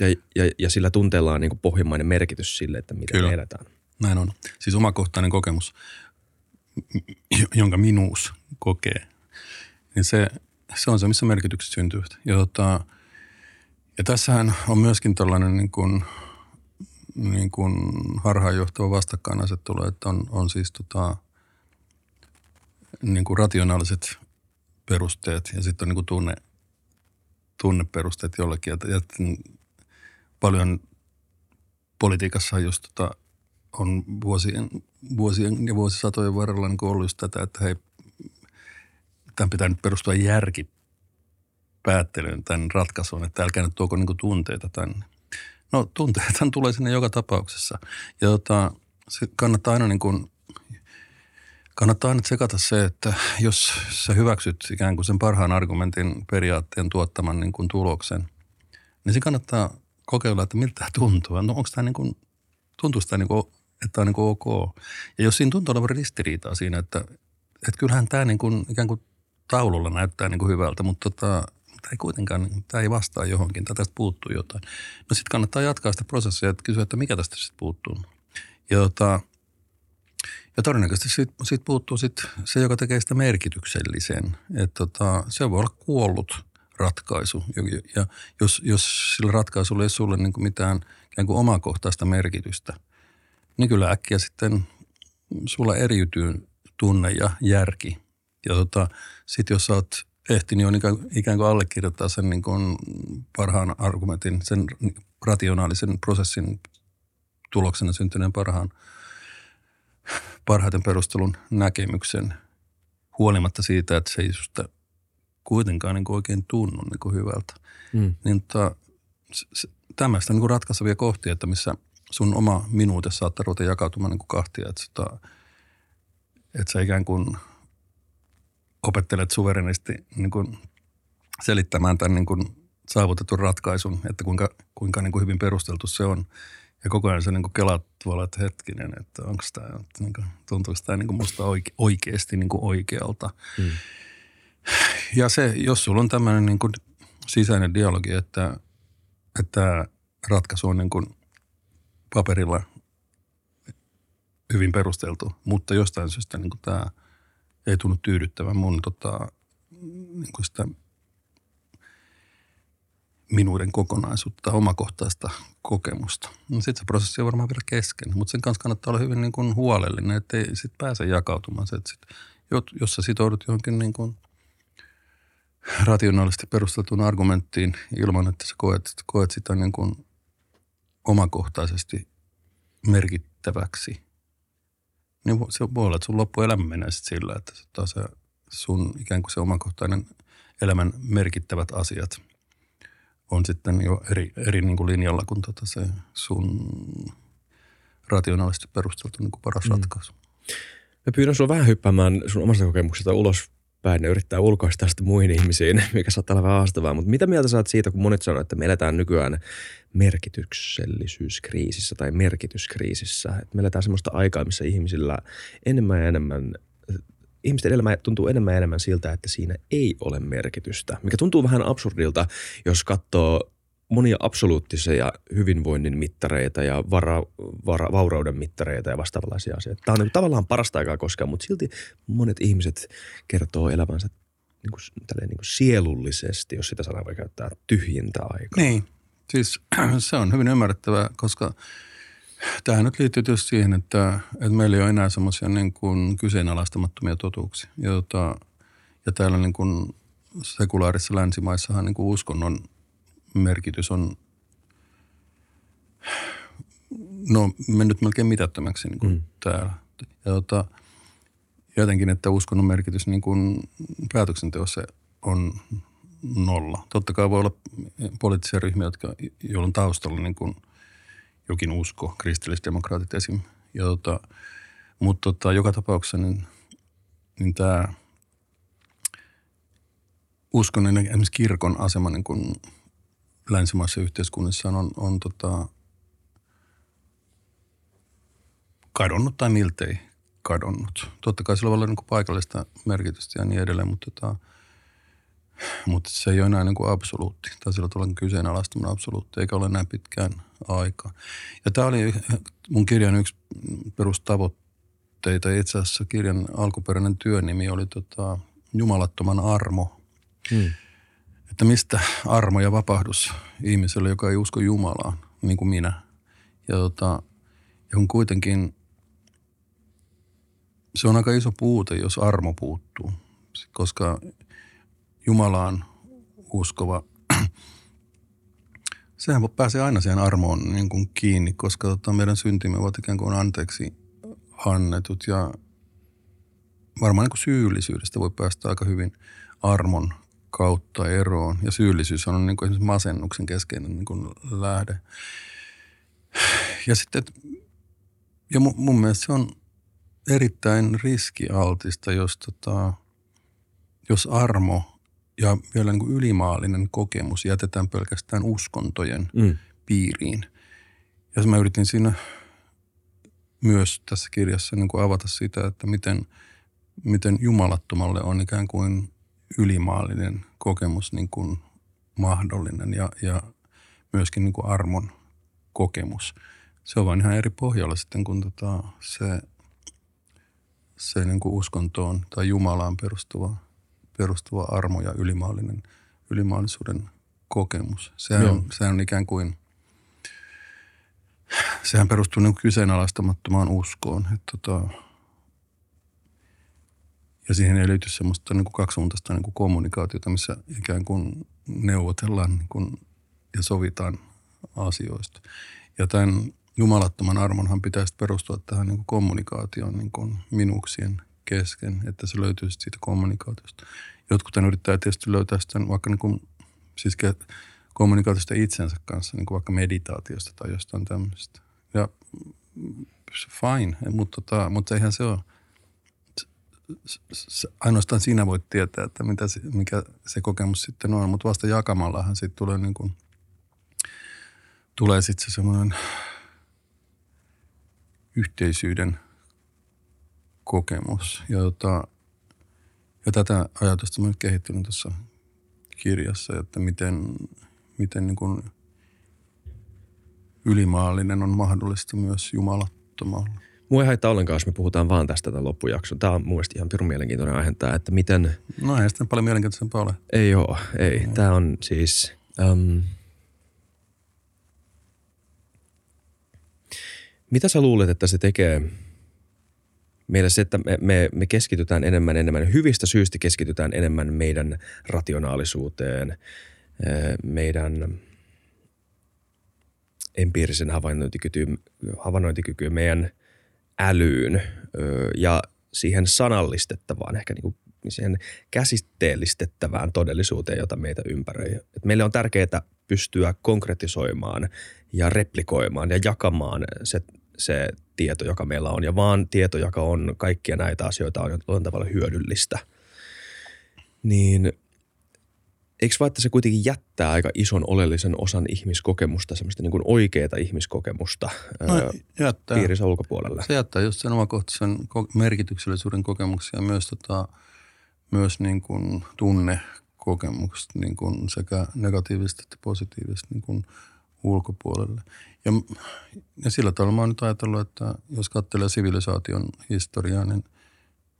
Ja, ja, ja sillä tunteella on niin pohjimmainen merkitys sille, että miten Kyllä. me eletään. Näin on. Siis omakohtainen kokemus, jonka minuus kokee, niin se, se on se, missä merkitykset syntyvät. Ja, tota, ja tässähän on myöskin tällainen niin kuin, niin kuin harhaanjohtava vastakkainasettelu, että on, on siis tota, niin kuin rationaaliset perusteet ja sitten on niin kuin tunne, tunneperusteet jollekin. Ja, ja paljon politiikassa on just tota, on vuosien, vuosien ja vuosisatojen varrella niin ollut just tätä, että hei, tämän pitää nyt perustua järki päättelyyn tämän ratkaisuun, että älkää nyt tuoko niin tunteita tänne. No tunteethan tulee sinne joka tapauksessa. Ja tota, se kannattaa aina niin kuin, kannattaa aina tsekata se, että jos sä hyväksyt ikään kuin sen parhaan argumentin periaatteen tuottaman niin kuin tuloksen, niin se kannattaa kokeilla, että miltä tämä tuntuu. No onko tämä niin kuin, tuntuuko tämä niin kuin, että on niin ok. Ja jos siinä tuntuu olevan ristiriitaa siinä, että, että kyllähän tämä niin kuin, ikään kuin taululla näyttää niin kuin hyvältä, mutta tota, tämä ei kuitenkaan, tämä ei vastaa johonkin, tai tästä puuttuu jotain. No sitten kannattaa jatkaa sitä prosessia, että kysyä, että mikä tästä sitten puuttuu. Ja, tota, ja todennäköisesti siitä, siitä puuttuu sit se, joka tekee sitä merkityksellisen. Että tota, se voi olla kuollut ratkaisu. Ja, ja jos, jos sillä ratkaisulla ei sulle niin mitään ikään kuin omakohtaista merkitystä, niin kyllä äkkiä sitten sulla eriytyy tunne ja järki. Ja tota, sitten jos sä oot ehtinyt jo ikään kuin allekirjoittaa sen niin kuin parhaan argumentin, sen rationaalisen prosessin tuloksena syntyneen parhaan, parhaiten perustelun näkemyksen huolimatta siitä, että se ei susta kuitenkaan niin kuin oikein tunnu niin kuin hyvältä. Mm. Niin tota, tämmöistä niin kuin ratkaisevia kohtia, että missä sun oma minuute saattaa ruveta jakautumaan niin kuin kahtia, että, tota, että sä ikään kuin opettelet suverenisti niin kuin selittämään tämän niin kuin saavutetun ratkaisun, että kuinka, kuinka niin kuin hyvin perusteltu se on. Ja koko ajan sä niin kuin kelaat tuolla, että hetkinen, että onko tämä, että niin kuin, tuntuuko tämä niin kuin musta oike, oikeasti niin kuin oikealta. Hmm. Ja se, jos sulla on tämmöinen niin kuin sisäinen dialogi, että, että ratkaisu on niin kuin paperilla hyvin perusteltu, mutta jostain syystä niin tämä ei tunnu tyydyttävän mun tota, niin kuin sitä minuuden kokonaisuutta, omakohtaista kokemusta. No sitten se prosessi on varmaan vielä kesken, mutta sen kanssa kannattaa olla hyvin niin kuin huolellinen, ettei sitten pääse jakautumaan se, että sit, jos sä sitoudut johonkin niin kuin rationaalisesti perusteltuun argumenttiin ilman, että sä koet, koet sitä niin kuin omakohtaisesti merkittäväksi, niin se voi olla, että sun loppuelämä menee sitten sillä, että se sun ikään kuin se omakohtainen elämän merkittävät asiat – on sitten jo eri, eri niin kuin linjalla kuin tota se sun rationaalisesti perusteltu niin kuin paras mm. ratkaisu. Mä pyydän sinua vähän hyppäämään sun omasta kokemuksesta ulospäin ja yrittää ulkoistaa sitä muihin ihmisiin, (laughs) mikä saattaa olla vähän haastavaa. Mutta mitä mieltä saat siitä, kun monet sanoo, että me eletään nykyään merkityksellisyyskriisissä tai merkityskriisissä. Että me eletään sellaista aikaa, missä ihmisillä enemmän ja enemmän ihmisten elämä tuntuu enemmän ja enemmän siltä, että siinä ei ole merkitystä, mikä tuntuu vähän absurdilta, jos katsoo monia absoluuttisia hyvinvoinnin mittareita ja vara, vara, vaurauden mittareita ja vastaavanlaisia asioita. Tämä on niin tavallaan parasta aikaa koskaan, mutta silti monet ihmiset kertoo elämänsä niin kuin, niin kuin sielullisesti, jos sitä sanaa voi käyttää, tyhjintä aikaa. Niin, siis (clears throat) se on hyvin ymmärrettävää, koska – Tähän nyt liittyy tietysti siihen, että, että meillä ei ole enää semmoisia niin kuin kyseenalaistamattomia totuuksia. Jota, ja täällä niin kuin sekulaarissa länsimaissahan niin kuin uskonnon merkitys on no, mennyt melkein mitättömäksi niin kuin mm. täällä. Ja tota, jotenkin, että uskonnon merkitys niin kuin päätöksenteossa on nolla. Totta kai voi olla poliittisia ryhmiä, jotka, joilla on taustalla niin kuin – jokin usko, kristillisdemokraatit esim. Ja tota, mutta tota, joka tapauksessa niin, niin tämä uskonnon esimerkiksi kirkon asema niin kuin länsimaissa yhteiskunnissa on, on tota, kadonnut tai miltei kadonnut. Totta kai sillä voi olla niin kuin paikallista merkitystä ja niin edelleen, mutta tota, mutta se ei ole enää niin kuin absoluutti. Tai sillä tavalla kyseenalaistaminen absoluutti, eikä ole näin pitkään aikaa. Ja tämä oli mun kirjan yksi perustavoitteita. Itse asiassa kirjan alkuperäinen työnimi oli tota Jumalattoman armo. Hmm. Että mistä armo ja vapahdus ihmiselle, joka ei usko Jumalaan, niin kuin minä. Ja, tota, kun kuitenkin se on aika iso puute, jos armo puuttuu. Koska Jumalaan uskova (clears throat) sehän pääsee aina siihen armoon niin kuin kiinni, koska tota, meidän syntimme ovat ikään kuin anteeksi annetut ja varmaan niin kuin syyllisyydestä voi päästä aika hyvin armon kautta eroon. Ja syyllisyys on niin kuin esimerkiksi masennuksen keskeinen niin kuin lähde. Ja sitten, ja mun, mun mielestä se on erittäin riskialtista, jos, tota, jos armo ja vielä niin kuin ylimaallinen kokemus jätetään pelkästään uskontojen mm. piiriin. Ja mä yritin siinä myös tässä kirjassa niin kuin avata sitä, että miten, miten jumalattomalle on ikään kuin ylimaallinen kokemus niin kuin mahdollinen ja, ja myöskin niin kuin armon kokemus. Se on vain ihan eri pohjalla sitten, kun tota se, se niin kuin uskontoon tai Jumalaan perustuva, perustuva armo ja ylimaallinen, ylimaallisuuden kokemus. Sehän, on, sehän on ikään kuin, sehän perustuu niin kyseenalaistamattomaan uskoon. Että tota, ja siihen ei löyty semmoista niin kuin kaksisuuntaista niin kuin kommunikaatiota, missä ikään kuin neuvotellaan niin kuin, ja sovitaan asioista. Ja tämän jumalattoman armonhan pitäisi perustua tähän niin kuin kommunikaatioon niin kuin minuksien kesken, että se löytyy siitä kommunikaatiosta. Jotkut yrittää tietysti löytää sitä vaikka niin kuin, siis kommunikaatiosta itsensä kanssa, niin kuin vaikka meditaatiosta tai jostain tämmöistä. Ja fine, mutta, tota, mutta eihän se ole – ainoastaan sinä voit tietää, että mitä se, mikä se kokemus sitten on, mutta vasta jakamallahan sitten tulee niin kuin, tulee sitten se semmoinen yhteisyyden kokemus. Ja, jota, ja tätä ajatusta mä nyt kehittynyt tuossa kirjassa, että miten, miten niin kuin ylimaallinen on mahdollista myös jumalattomalla. Mua ei haittaa ollenkaan, jos me puhutaan vaan tästä tämän loppujakson. Tämä on mun mielestä ihan pirun mielenkiintoinen aihe tämä, että miten... No ei sitten paljon mielenkiintoisempaa ole. Ei ole, ei. Tämä on siis... Um, mitä sä luulet, että se tekee meillä se, että me, me, me keskitytään enemmän enemmän, hyvistä syistä keskitytään enemmän meidän rationaalisuuteen, meidän empiirisen havainnointikykyyn, havainnointikykyyn meidän – älyyn ja siihen sanallistettavaan, ehkä niin kuin siihen käsitteellistettävään todellisuuteen, jota meitä ympäröi. Et meille on tärkeää pystyä konkretisoimaan ja replikoimaan ja jakamaan se, se tieto, joka meillä on. Ja vaan tieto, joka on kaikkia näitä asioita, on jollain tavalla hyödyllistä. Niin – eikö vaan, että se kuitenkin jättää aika ison oleellisen osan ihmiskokemusta, semmoista niin oikeaa ihmiskokemusta no, jättää. piirissä ulkopuolelle? Se jättää just sen omakohtaisen merkityksellisyyden kokemuksia myös, tota, myös niin kuin tunnekokemukset niin kuin sekä negatiivisesti että positiivisesti niin kuin ulkopuolelle. Ja, ja sillä tavalla mä oon nyt ajatellut, että jos katselee sivilisaation historiaa, niin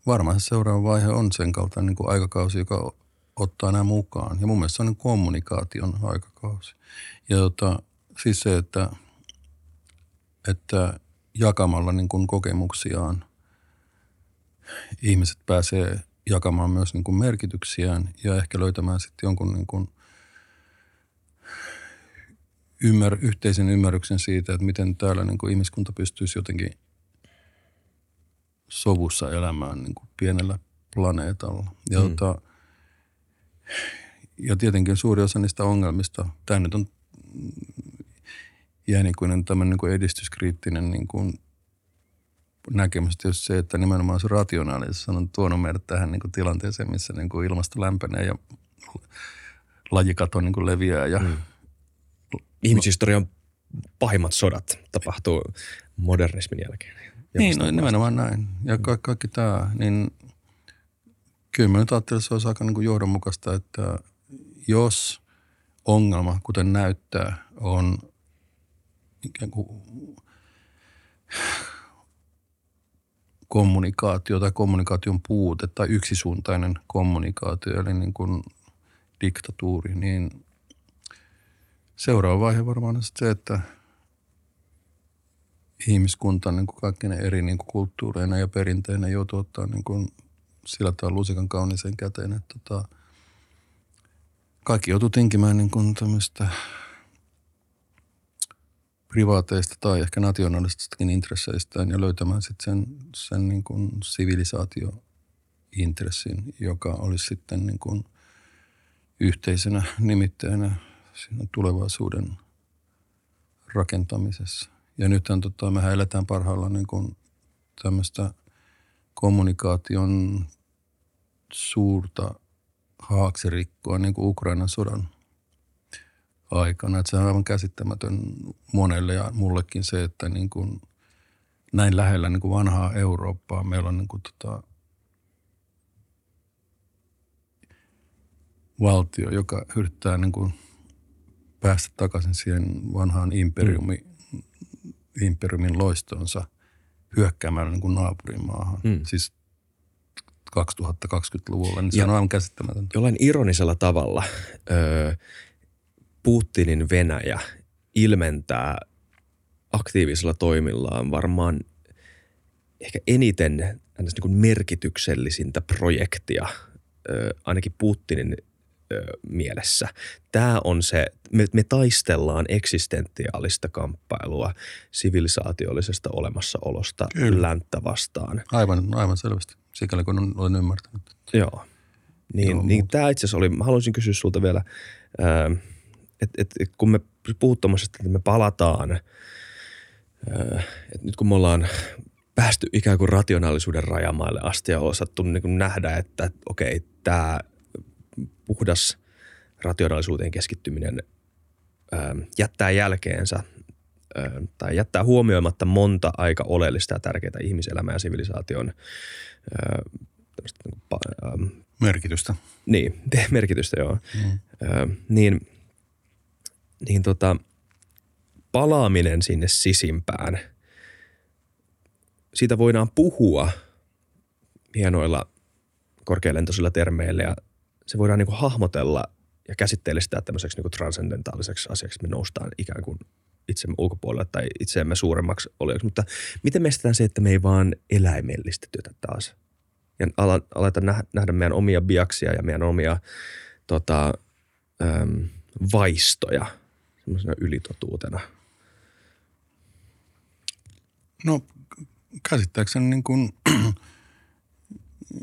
varmaan se seuraava vaihe on sen kaltainen niin kuin aikakausi, joka ottaa nämä mukaan. Ja mun mielestä se on niin kommunikaation aikakausi. Ja tota, siis se, että, että jakamalla niin kuin kokemuksiaan ihmiset pääsee jakamaan myös niin kuin merkityksiään ja ehkä löytämään sitten jonkun niin kuin ymmär, yhteisen ymmärryksen siitä, että miten täällä niin kuin ihmiskunta pystyisi jotenkin sovussa elämään niin kuin pienellä planeetalla. Ja mm. tota, ja tietenkin suuri osa niistä ongelmista, tämä nyt on jäänikuinen tämmöinen niin kuin edistyskriittinen niin kuin näkemys tietysti se, että nimenomaan se rationaalisuus on tuonut meidät tähän niin kuin tilanteeseen, missä niin kuin ilmasto lämpenee ja lajikato niin kuin leviää. Ja mm. Ihmishistorian pahimmat sodat tapahtuu modernismin jälkeen. Niin, no, nimenomaan näin. Ja kaikki, kaikki tämä, niin Kyllä mä nyt ajattelen, että se olisi aika niin kuin johdonmukaista, että jos ongelma, kuten näyttää, on ikään kuin kommunikaatio tai kommunikaation puute tai yksisuuntainen kommunikaatio, eli niin kuin diktatuuri, niin seuraava vaihe varmaan on se, että ihmiskunta niin kuin kaikki ne eri niin kuin kulttuureina ja perinteinä joutuu ottaa niin kuin sillä tavalla lusikan kauniiseen käteen, että tota, kaikki joutuu tinkimään niin kuin tämmöistä privaateista tai ehkä nationalististakin intresseistään ja löytämään sitten sen, sen niin kuin sivilisaatiointressin, joka olisi sitten niin kuin yhteisenä nimittäjänä siinä tulevaisuuden rakentamisessa. Ja nythän tota, mehän eletään parhaillaan niin kuin tämmöistä kommunikaation suurta haaksirikkoa niin kuin Ukrainan sodan aikana. Että se on aivan käsittämätön monelle ja mullekin se, että niin kuin näin lähellä niin kuin vanhaa Eurooppaa meillä on niin kuin tota valtio, joka yrittää niin kuin päästä takaisin siihen vanhaan imperiumi, mm. imperiumin loistonsa hyökkäämällä niin kuin naapurimaahan. Mm. Siis 2020-luvulla, niin se ja on aivan käsittämätöntä. Jollain ironisella tavalla öö, Putinin Venäjä ilmentää aktiivisella toimillaan varmaan ehkä eniten niin kuin merkityksellisintä projektia, öö, ainakin Putinin mielessä. Tämä on se, me, me taistellaan eksistentiaalista kamppailua sivilisaatiollisesta olemassaolosta Kyllä. länttä vastaan. Aivan, aivan selvästi sikäli kun olen ymmärtänyt. Joo. Niin, Joo, niin tämä itse asiassa oli, mä haluaisin kysyä sulta vielä, että et, et kun me puhut että me palataan, että nyt kun me ollaan päästy ikään kuin rationaalisuuden rajamaille asti ja osattu niin nähdä, että okei, tämä puhdas rationaalisuuteen keskittyminen jättää jälkeensä tai jättää huomioimatta monta aika oleellista ja tärkeää ihmiselämää ja sivilisaation niin merkitystä. Niin, (laughs) merkitystä joo. Mm. niin, niin tota, palaaminen sinne sisimpään, siitä voidaan puhua hienoilla korkealentoisilla termeillä ja se voidaan niin kuin hahmotella ja käsitteellä sitä tämmöiseksi niin transcendentaaliseksi asiaksi. Me noustaan ikään kuin itsemme ulkopuolelle tai itseämme suuremmaksi olijaksi. Mutta miten me estetään se, että me ei vaan eläimellistetytä taas? Ja aleta nähdä meidän omia biaksia ja meidän omia tota, äm, vaistoja semmoisena ylitotuutena. No käsittääkseni niin kuin (clears throat)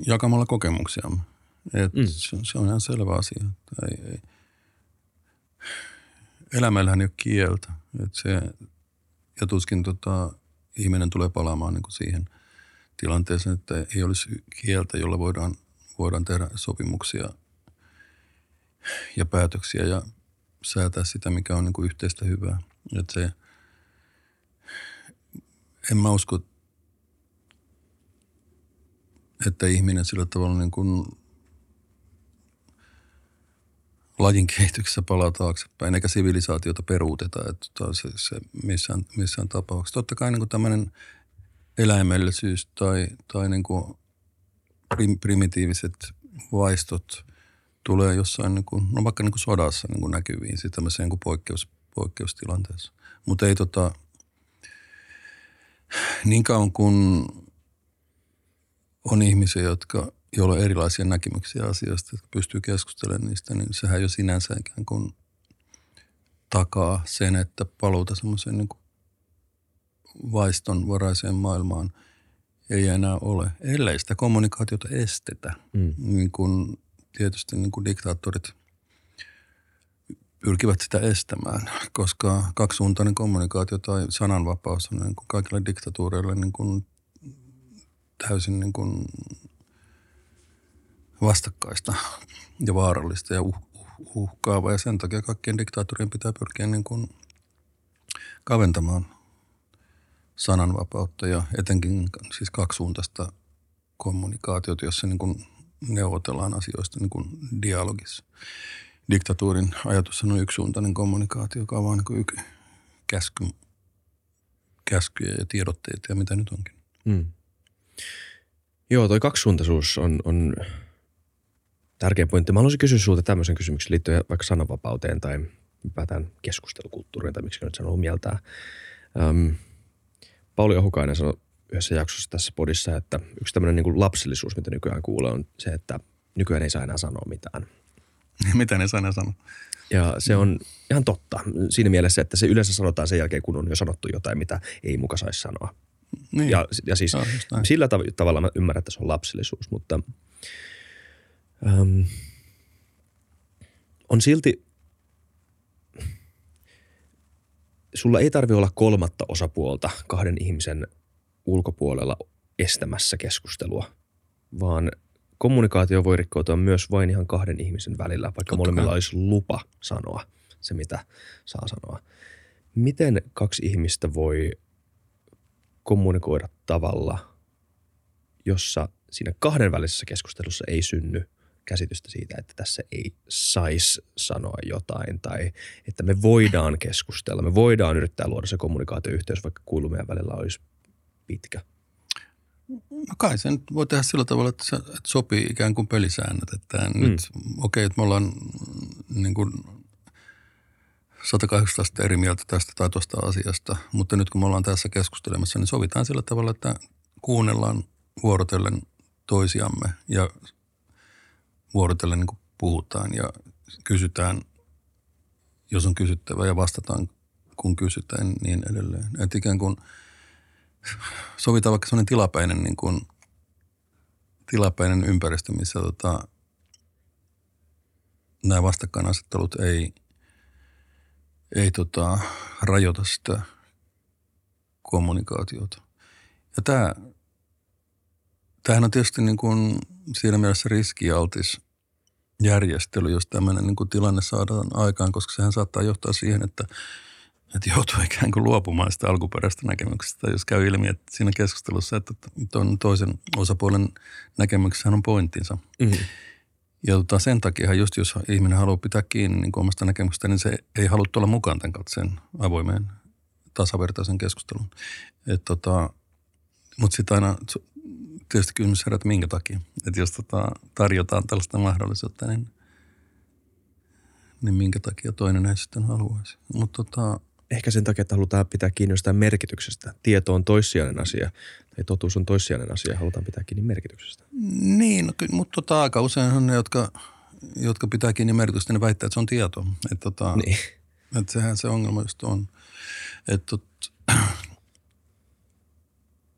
jakamalla kokemuksiamme. Et mm. se, on ihan selvä asia. Ei, ei. Elämällähän ei ole kieltä. Et se, ja tuskin tota, ihminen tulee palaamaan niin kuin siihen tilanteeseen, että ei olisi kieltä, jolla voidaan, voidaan tehdä sopimuksia ja päätöksiä ja säätää sitä, mikä on niin kuin yhteistä hyvää. Et se, en mä usko, että ihminen sillä tavalla niin kuin lajin kehityksessä palaa taaksepäin, eikä sivilisaatiota peruuteta, että tota, se, se missään, missään tapauksessa. Totta kai niin tämmöinen eläimellisyys tai, tai niin kuin prim, primitiiviset vaistot tulee jossain, niin kuin, no vaikka niin kuin sodassa niin kuin näkyviin, siis tämmöiseen niin poikkeus, poikkeustilanteessa. Mutta ei tota, niin kauan kuin on ihmisiä, jotka – joilla on erilaisia näkemyksiä asioista, jotka pystyy keskustelemaan niistä, niin sehän jo sinänsä ikään kuin takaa sen, että paluuta semmoiseen niin vaistonvaraiseen maailmaan ei enää ole, ellei sitä kommunikaatiota estetä. Mm. Niin kuin tietysti niin kuin diktaattorit pyrkivät sitä estämään, koska kaksisuuntainen kommunikaatio tai sananvapaus on niin kuin kaikille diktatuureille niin kuin täysin niin kuin vastakkaista ja vaarallista ja uh, uh, uhkaavaa. Ja sen takia kaikkien diktaattorien pitää pyrkiä niin kuin kaventamaan sananvapautta ja etenkin siis kaksisuuntaista kommunikaatiota, jossa niin kuin neuvotellaan asioista niin kuin dialogissa. Diktatuurin ajatus on yksisuuntainen kommunikaatio, joka on vain niin kuin käsky, käskyjä ja tiedotteita ja mitä nyt onkin. Mm. Joo, toi kaksisuuntaisuus on, on tärkeä pointti. Mä haluaisin kysyä sinulta tämmöisen kysymyksen liittyen vaikka sananvapauteen tai ylipäätään keskustelukulttuuriin tai miksi nyt sanoo mieltään. Öm, Pauli Ohukainen sanoi yhdessä jaksossa tässä podissa, että yksi tämmöinen niin kuin lapsellisuus, mitä nykyään kuulee, on se, että nykyään ei saa enää sanoa mitään. (laughs) Mitä ne saa enää sanoa? Ja se on ihan totta siinä mielessä, että se yleensä sanotaan sen jälkeen, kun on jo sanottu jotain, mitä ei muka saisi sanoa. Niin. Ja, ja siis näin. sillä tav- tavalla mä ymmärrän, että se on lapsellisuus, mutta äm, on silti, sulla ei tarvi olla kolmatta osapuolta kahden ihmisen ulkopuolella estämässä keskustelua, vaan kommunikaatio voi rikkoutua myös vain ihan kahden ihmisen välillä, vaikka Totta molemmilla kai. olisi lupa sanoa se, mitä saa sanoa. Miten kaksi ihmistä voi kommunikoida tavalla, jossa siinä kahden välisessä keskustelussa ei synny käsitystä siitä, että tässä ei saisi sanoa jotain tai että me voidaan keskustella, me voidaan yrittää luoda se kommunikaatioyhteys, vaikka kuilu meidän välillä olisi pitkä. No kai se nyt voi tehdä sillä tavalla, että, se, että sopii ikään kuin pelisäännöt. Että mm. nyt, okei, okay, että me ollaan niin kuin 180 eri mieltä tästä tai tuosta asiasta, mutta nyt kun me ollaan tässä keskustelemassa, niin sovitaan sillä tavalla, että kuunnellaan vuorotellen toisiamme ja vuorotellen niin puhutaan ja kysytään, jos on kysyttävä ja vastataan, kun kysytään niin edelleen. Että ikään kuin sovitaan vaikka sellainen tilapäinen, niin kuin, tilapäinen ympäristö, missä tota, nämä vastakkainasettelut ei, ei tota, rajoita sitä kommunikaatiota. Ja tämä, tämähän on tietysti niin kuin siinä mielessä riskialtis järjestely, jos tämmöinen niin kuin tilanne saadaan aikaan, koska sehän saattaa johtaa siihen, että, että joutuu ikään kuin luopumaan sitä alkuperäistä näkemyksestä, jos käy ilmi, että siinä keskustelussa, että tuon toisen osapuolen näkemyksessä on pointtinsa. Mm-hmm. Ja tota, sen takia just jos ihminen haluaa pitää kiinni niin omasta näkemyksestä, niin se ei halua tulla mukaan tämän katseen avoimeen tasavertaisen keskustelun. Et tota, mutta sitten aina tietysti kysymys herää, että minkä takia. Että jos tota, tarjotaan tällaista mahdollisuutta, niin, niin minkä takia toinen ei sitten haluaisi. Mutta tota, Ehkä sen takia, että halutaan pitää kiinni jostain merkityksestä. Tieto on toissijainen asia tai totuus on toissijainen asia, halutaan pitää kiinni merkityksestä. Niin, no, mutta tota, aika useinhan ne, jotka, jotka pitää kiinni merkitystä, ne väittää, että se on tieto. Että tota, Niin. Että sehän se ongelma just on. Että tot, (clears throat)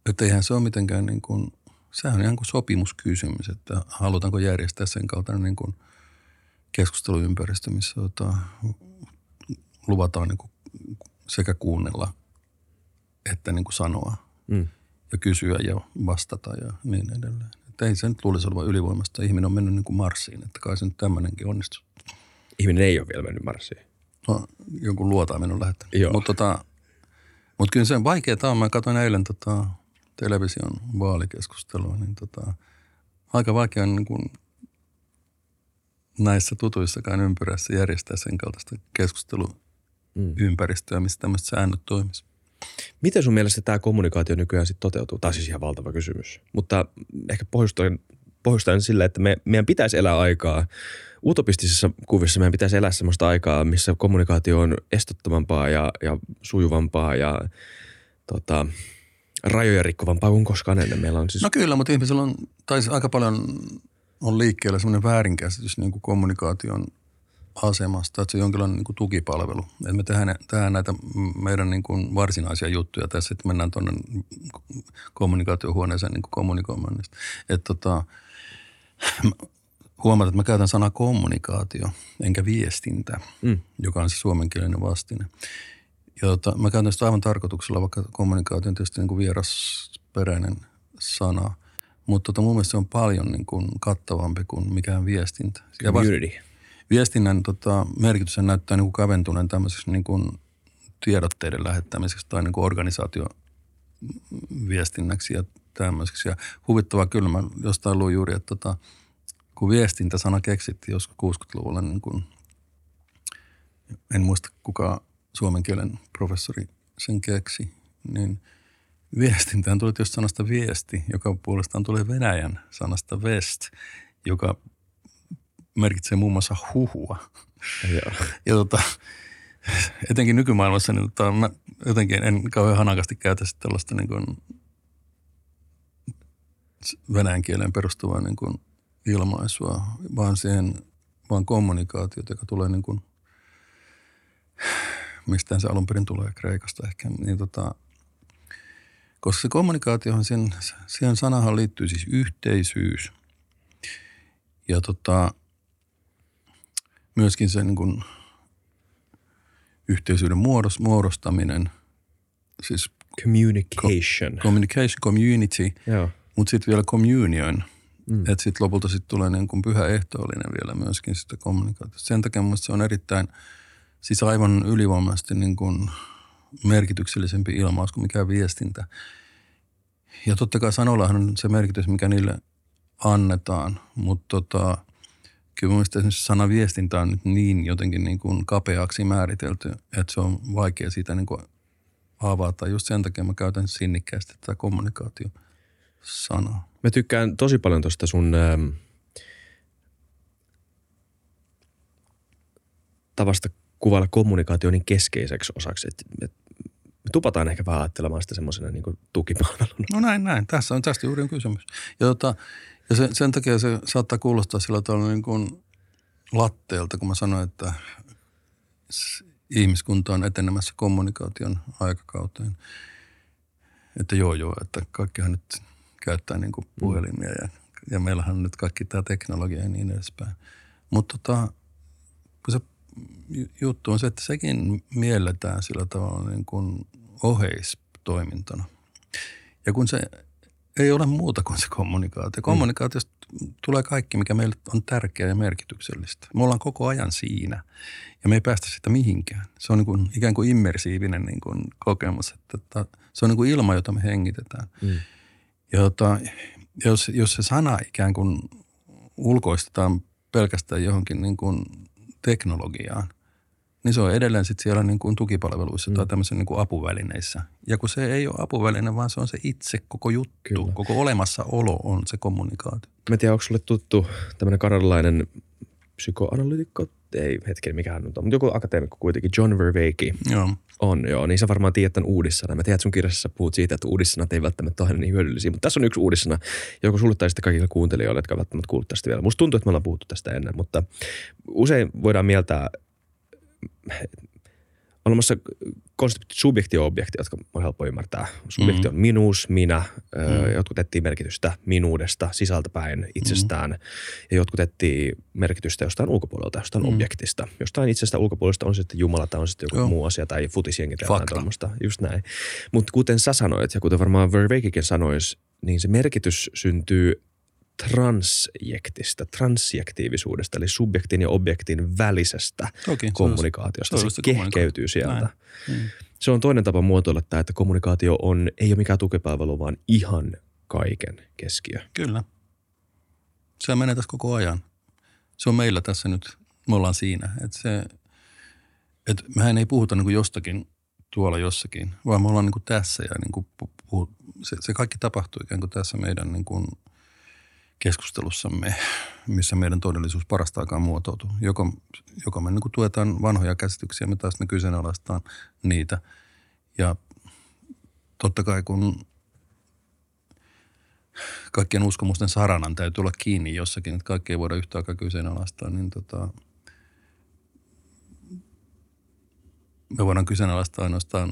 et eihän se ole mitenkään niin kuin, sehän on ihan kuin sopimuskysymys, että halutaanko järjestää sen kaltainen niin kuin keskusteluympäristö, missä tota, luvataan niin kuin sekä kuunnella että niin kuin sanoa Mm. ja kysyä ja vastata ja niin edelleen. Että ei se nyt luulisi olevan ylivoimasta. Ihminen on mennyt niin kuin Marsiin, että kai se nyt tämmöinenkin onnistuu. Ihminen ei ole vielä mennyt Marsiin. No, jonkun luotaan minun lähettänyt. Mutta tota, mut kyllä se vaikeaa on. Mä katsoin eilen tota, television vaalikeskustelua, niin tota, aika vaikea on niin kuin näissä tutuissakaan ympyrässä järjestää sen kaltaista keskusteluympäristöä, missä tämmöiset säännöt toimisi. Miten sun mielestä tämä kommunikaatio nykyään sitten toteutuu? Tämä on siis ihan valtava kysymys. Mutta ehkä pohjustaen, pohjustaen sillä, että me, meidän pitäisi elää aikaa, utopistisessa kuvissa meidän pitäisi elää sellaista aikaa, missä kommunikaatio on estottomampaa ja, ja sujuvampaa ja tota, rajoja rikkovampaa kuin koskaan ennen. Meillä on siis... No kyllä, mutta ihmisellä on, tai siis aika paljon on liikkeellä semmoinen väärinkäsitys niin kuin kommunikaation asemasta, että se on jonkinlainen niin kuin tukipalvelu. Että me tehdään, tehdään näitä meidän niin kuin varsinaisia juttuja tässä, että mennään tuonne kommunikaatiohuoneeseen niin kuin kommunikoimaan niistä. Että tota, huomaat, että mä käytän sanaa kommunikaatio, enkä viestintä, Mm. joka on se suomenkielinen vastine. Ja tota, mä käytän sitä aivan tarkoituksella, vaikka kommunikaatio on tietysti niin kuin vierasperäinen sana. Mutta tota, mun mielestä se on paljon niin kuin kattavampi kuin mikään viestintä. Ja Community. viestinnän tota, merkitys näyttää niin kuin kaventuneen tämmöiseksi niin kuin tiedotteiden lähettämiseksi tai niin kuin organisaatioviestinnäksi ja tämmöiseksi. Ja huvittavaa kyllä, mä jostain luin juuri, että tota, kun viestintäsana keksittiin joskus 60-luvulla, niin kuin, en muista kuka suomen kielen professori sen keksi, niin viestintään tuli tietysti sanasta viesti, joka puolestaan tulee Venäjän sanasta vest, joka merkitsee muun muassa huhua. Joo. Ja tota, etenkin nykymaailmassa, niin tota, mä jotenkin en kauhean hanakasti käytä tällaista niin kuin venäjän kieleen perustuvaa niin kuin ilmaisua, vaan siihen, vaan kommunikaatiota, joka tulee niin kuin mistä se alun perin tulee Kreikasta ehkä, niin tota, koska se kommunikaatiohan, sen, siihen sanahan liittyy siis yhteisyys. Ja tota, myöskin se niin kuin yhteisyyden muodos, muodostaminen, siis Communication. communication, community, mutta sitten vielä communion. Mm. Että sitten lopulta sit tulee niin kuin pyhä ehtoollinen vielä myöskin sitä kommunikaatiosta. Sen takia se on erittäin, siis aivan ylivoimaisesti niin kuin merkityksellisempi ilmaus kuin mikä viestintä. Ja totta kai sanoillahan on se merkitys, mikä niille annetaan, mutta tota, kyllä mielestäni esimerkiksi sana viestintä on nyt niin jotenkin niin kuin kapeaksi määritelty, että se on vaikea siitä niin kuin avata. Just sen takia mä käytän sinnikkäästi tätä kommunikaatio-sanaa. Mä tykkään tosi paljon tuosta sun ähm, tavasta kuvailla kommunikaatio niin keskeiseksi osaksi, että et, me tupataan ehkä vähän ajattelemaan sitä semmoisena niin tukipalveluna. No näin, näin. Tässä on tästä juuri on kysymys. Ja, tota, ja sen, sen takia se saattaa kuulostaa sillä tavalla niin kuin latteelta, kun mä sanoin, että ihmiskunta on etenemässä kommunikaation aikakauteen. Että joo joo, että kaikkihan nyt käyttää niin kuin puhelimia ja, ja meillähän on nyt kaikki tämä teknologia ja niin edespäin. Mutta tota, kun ju- juttu on se, että sekin mielletään sillä tavalla niin kuin oheistoimintona. Ja kun se ei ole muuta kuin se kommunikaatio. Kommunikaatiosta tulee kaikki, mikä meille on tärkeää ja merkityksellistä. Me ollaan koko ajan siinä ja me ei päästä sitä mihinkään. Se on niin kuin, ikään kuin immersiivinen niin kuin kokemus, että, että se on niin kuin ilma, jota me hengitetään. Mm. Ja tota, jos, jos se sana ikään kuin ulkoistetaan pelkästään johonkin niin kuin teknologiaan, niin se on edelleen sitten siellä niin kuin tukipalveluissa mm. tai tämmöisissä niin kuin apuvälineissä. Ja kun se ei ole apuväline, vaan se on se itse koko juttu, Kyllä. Koko olemassaolo on se kommunikaatio. Mä en tiedä, onko sulle tuttu tämmöinen kanadalainen ei hetken mikä hän on, mutta joku akateemikko kuitenkin, John Verveeki. Joo. On, joo. Niin sä varmaan tiedät tämän uudissana. Mä tiedän, että sun kirjassa puhut siitä, että uudissanat ei välttämättä ole niin hyödyllisiä. Mutta tässä on yksi uudissana, joko sulle tai sitten kaikille kuuntelijoille, jotka välttämättä kuullut tästä vielä. Musta tuntuu, että me ollaan puhuttu tästä ennen, mutta usein voidaan mieltää olemassa konseptit subjekti ja objekti, jotka on helppo ymmärtää. Subjekti on minuus, minä. Mm. Jotkut etsii merkitystä minuudesta, sisältäpäin, itsestään. Mm. Ja jotkut etsii merkitystä jostain ulkopuolelta, jostain mm. objektista. Jostain itsestä ulkopuolesta on se sitten Jumala tai on sitten joku Joo. muu asia tai futisjengi tai jotain tuommoista. Just näin. Mutta kuten sä sanoit ja kuten varmaan Verveikikin sanoisi, niin se merkitys syntyy transjektista, transjektiivisuudesta, eli subjektin ja objektin välisestä Toki. kommunikaatiosta. se Se, se kehkeytyy sieltä. Näin. Mm. Se on toinen tapa muotoilla tämä, että kommunikaatio on, ei ole mikään tukipalvelu, vaan ihan kaiken keskiö. Kyllä. Se menee tässä koko ajan. Se on meillä tässä nyt, me ollaan siinä. Että se, että mehän ei puhuta niin kuin jostakin tuolla jossakin, vaan me ollaan niin kuin tässä ja niin kuin pu- puhu, se, se kaikki tapahtuu ikään kuin tässä meidän niin kuin keskustelussamme, missä meidän todellisuus parasta aikaa muotoutuu. Joko, joko me niin tuetaan vanhoja käsityksiä, me taas me kyseenalaistaan niitä. Ja totta kai kun kaikkien uskomusten saranan täytyy olla kiinni jossakin, että kaikki ei voida yhtä aikaa kyseenalaistaa, niin tota, me voidaan kyseenalaistaa ainoastaan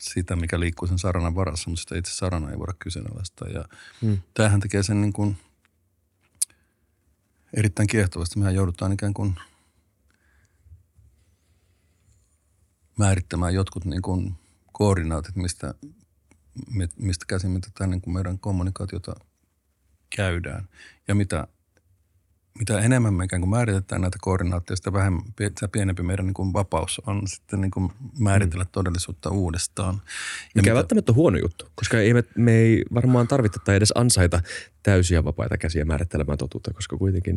sitä, mikä liikkuu sen saranan varassa, mutta sitä itse sarana ei voida kyseenalaistaa. Ja Hmm. tämähän tekee sen niin kuin erittäin kiehtovasti. Mehän joudutaan ikään kuin määrittämään jotkut niin kuin koordinaatit, mistä, mi- mistä käsin me tätä niin kuin meidän kommunikaatiota käydään. Ja mitä, mitä enemmän me ikään kuin määritetään näitä koordinaatteja, sitä, vähemmän, sitä pienempi meidän niin kuin vapaus on sitten niin kuin määritellä todellisuutta uudestaan. Ja Mikä mitä- välttämättä on huono juttu, koska ei me, me ei varmaan tarvita tai edes ansaita täysiä vapaita käsiä määrittelemään totuutta, koska kuitenkin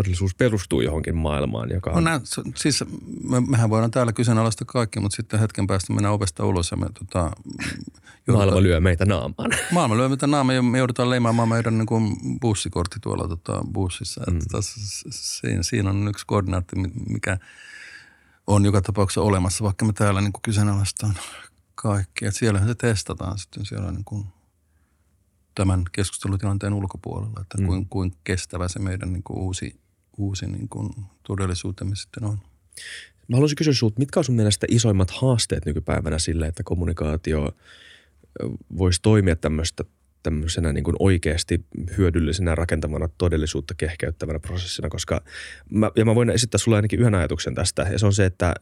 todellisuus perustuu johonkin maailmaan, joka No on... nää, se- siis me, mehän voidaan täällä kyseenalaista kaikki, mutta sitten hetken päästä mennään ovesta ulos ja me tota, (laughs) Maailma lyö meitä naamaan. (laughs) maailma lyö mitä naama ja me joudutaan leimaamaan meidän niin kuin bussikortti tuolla tota, bussissa. Mm. Että taas, siinä, siinä on yksi koordinaatti, mi- mikä on joka tapauksessa olemassa, vaikka me täällä niin kuin kyseenalaistaan kaikki. Että siellähän se testataan sitten siellä niin kuin tämän keskustelutilanteen ulkopuolella, että Mm. kuin, kuin kestävä se meidän niin kuin uusi, uusi niin kuin todellisuutemme sitten on. Mä haluaisin kysyä sinulta, mitkä on sun mielestä isoimmat haasteet nykypäivänä sille, että kommunikaatio voisi toimia tämmöistä tämmöisenä niin kuin oikeasti hyödyllisenä rakentavana todellisuutta kehkeyttävänä prosessina, koska mä, ja mä voin esittää sulle ainakin yhden ajatuksen tästä, ja se on se, että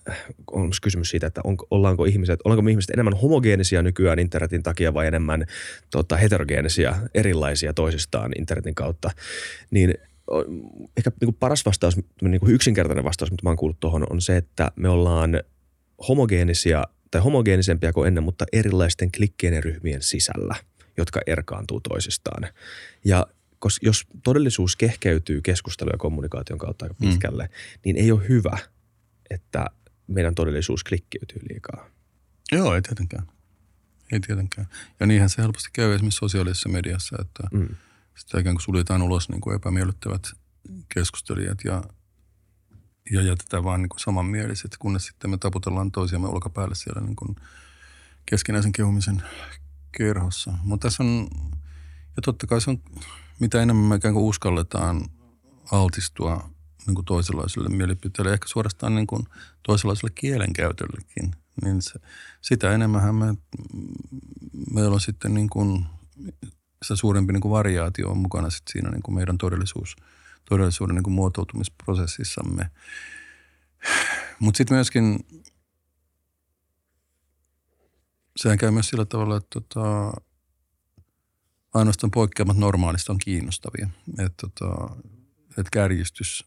on kysymys siitä, että on, ollaanko ihmiset, ollaanko ihmiset enemmän homogeenisia nykyään internetin takia vai enemmän tota, heterogeenisia, erilaisia toisistaan internetin kautta, niin ehkä niin kuin paras vastaus, niin kuin yksinkertainen vastaus, mitä mä oon kuullut tuohon, on se, että me ollaan homogeenisia tai homogeenisempia kuin ennen, mutta erilaisten klikkien ryhmien sisällä – jotka erkaantuu toisistaan. Ja koska jos todellisuus kehkeytyy keskustelu- ja kommunikaation kautta aika mm. pitkälle, mm. niin ei ole hyvä, että meidän todellisuus klikkiytyy liikaa. Joo, ei tietenkään. Ei tietenkään. Ja niinhän se helposti käy esimerkiksi sosiaalisessa mediassa, että mm. Sitä ikään kuin suljetaan ulos niin kuin epämiellyttävät keskustelijat ja, ja jätetään vaan niin samanmieliset, kunnes sitten me taputellaan toisiamme olkapäälle siellä niin kuin keskinäisen kehumisen kerhossa. Mutta tässä on, ja totta kai se on, mitä enemmän me ikään kuin uskalletaan altistua niin kuin toisenlaiselle mielipiteelle, ehkä suorastaan niin kuin toisenlaiselle kielenkäytöllekin, niin se, sitä enemmän me, meillä on sitten niin kuin, se suurempi niin kuin variaatio on mukana sitten siinä niin kuin meidän todellisuus, todellisuuden niin kuin muotoutumisprosessissamme. Mutta sitten myöskin sehän käy myös sillä tavalla, että tota, ainoastaan poikkeamat normaalista on kiinnostavia. Että tota, et kärjistys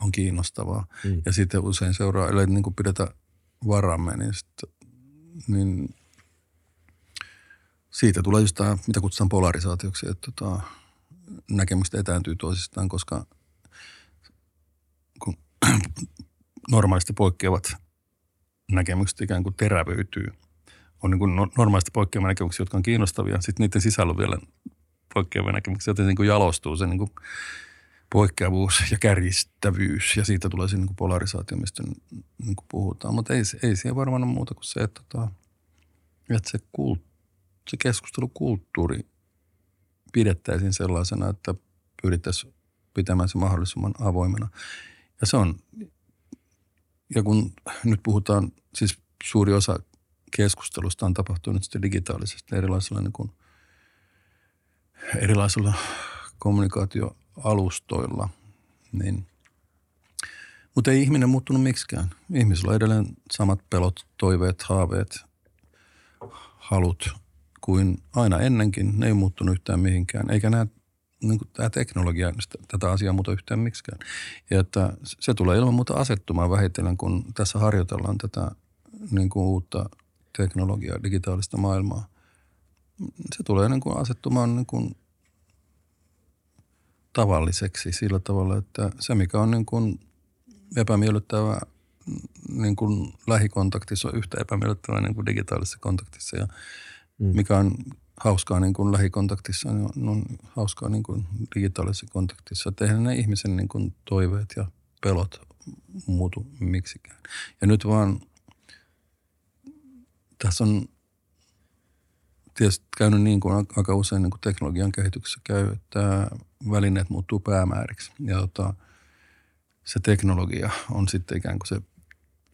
on kiinnostavaa. Mm. Ja sitten usein seuraa, ellei niin kuin pidetä varamme, niin, sit, niin siitä tulee just tämä, mitä kutsutaan polarisaatioksi, että tota, näkemykset etääntyy toisistaan, koska kun (clears throat) normaalisti poikkeavat näkemykset ikään kuin terävöityy – on niin kuin normaalisti poikkeavia näkemyksiä, jotka on kiinnostavia. Sitten niiden sisällä vielä poikkeavia näkemyksiä, joten niin kuin jalostuu se niin kuin poikkeavuus ja kärjistävyys ja siitä tulee se niin kuin polarisaatio, mistä niin kuin puhutaan. Mutta ei, ei siihen varmaan ole muuta kuin se, että, tota, että se, kult, se keskustelukulttuuri pidettäisiin sellaisena, että pyrittäisiin pitämään se mahdollisimman avoimena. Ja se on, ja kun nyt puhutaan, siis suuri osa keskustelusta on tapahtunut sitten digitaalisesti erilaisilla, niin kuin, erilaisilla kommunikaatioalustoilla. Niin. Mutta ei ihminen muuttunut miksikään. Ihmisillä on edelleen samat pelot, toiveet, haaveet, halut kuin aina ennenkin. Ne ei muuttunut yhtään mihinkään. Eikä nämä niin kuin tämä teknologia tätä asiaa muuta yhtään miksikään. Ja että se tulee ilman muuta asettumaan vähitellen, kun tässä harjoitellaan tätä niin kuin uutta teknologiaa, digitaalista maailmaa. Se tulee niin kuin asettumaan niin kuin tavalliseksi sillä tavalla, että se mikä on niin kuin epämiellyttävää niin kuin lähikontaktissa on yhtä epämiellyttävää niin kuin digitaalisessa kontaktissa ja mm. mikä on hauskaa niin kuin lähikontaktissa, niin on hauskaa niin kuin digitaalisessa kontaktissa. Eihän ne ihmisen niin kuin toiveet ja pelot muutu miksikään. Ja nyt vaan – tässä on tietysti käynyt niin kuin aika usein niin kuin teknologian kehityksessä käy, että välineet muuttuu päämääriksi. Ja tota, se teknologia on sitten ikään kuin se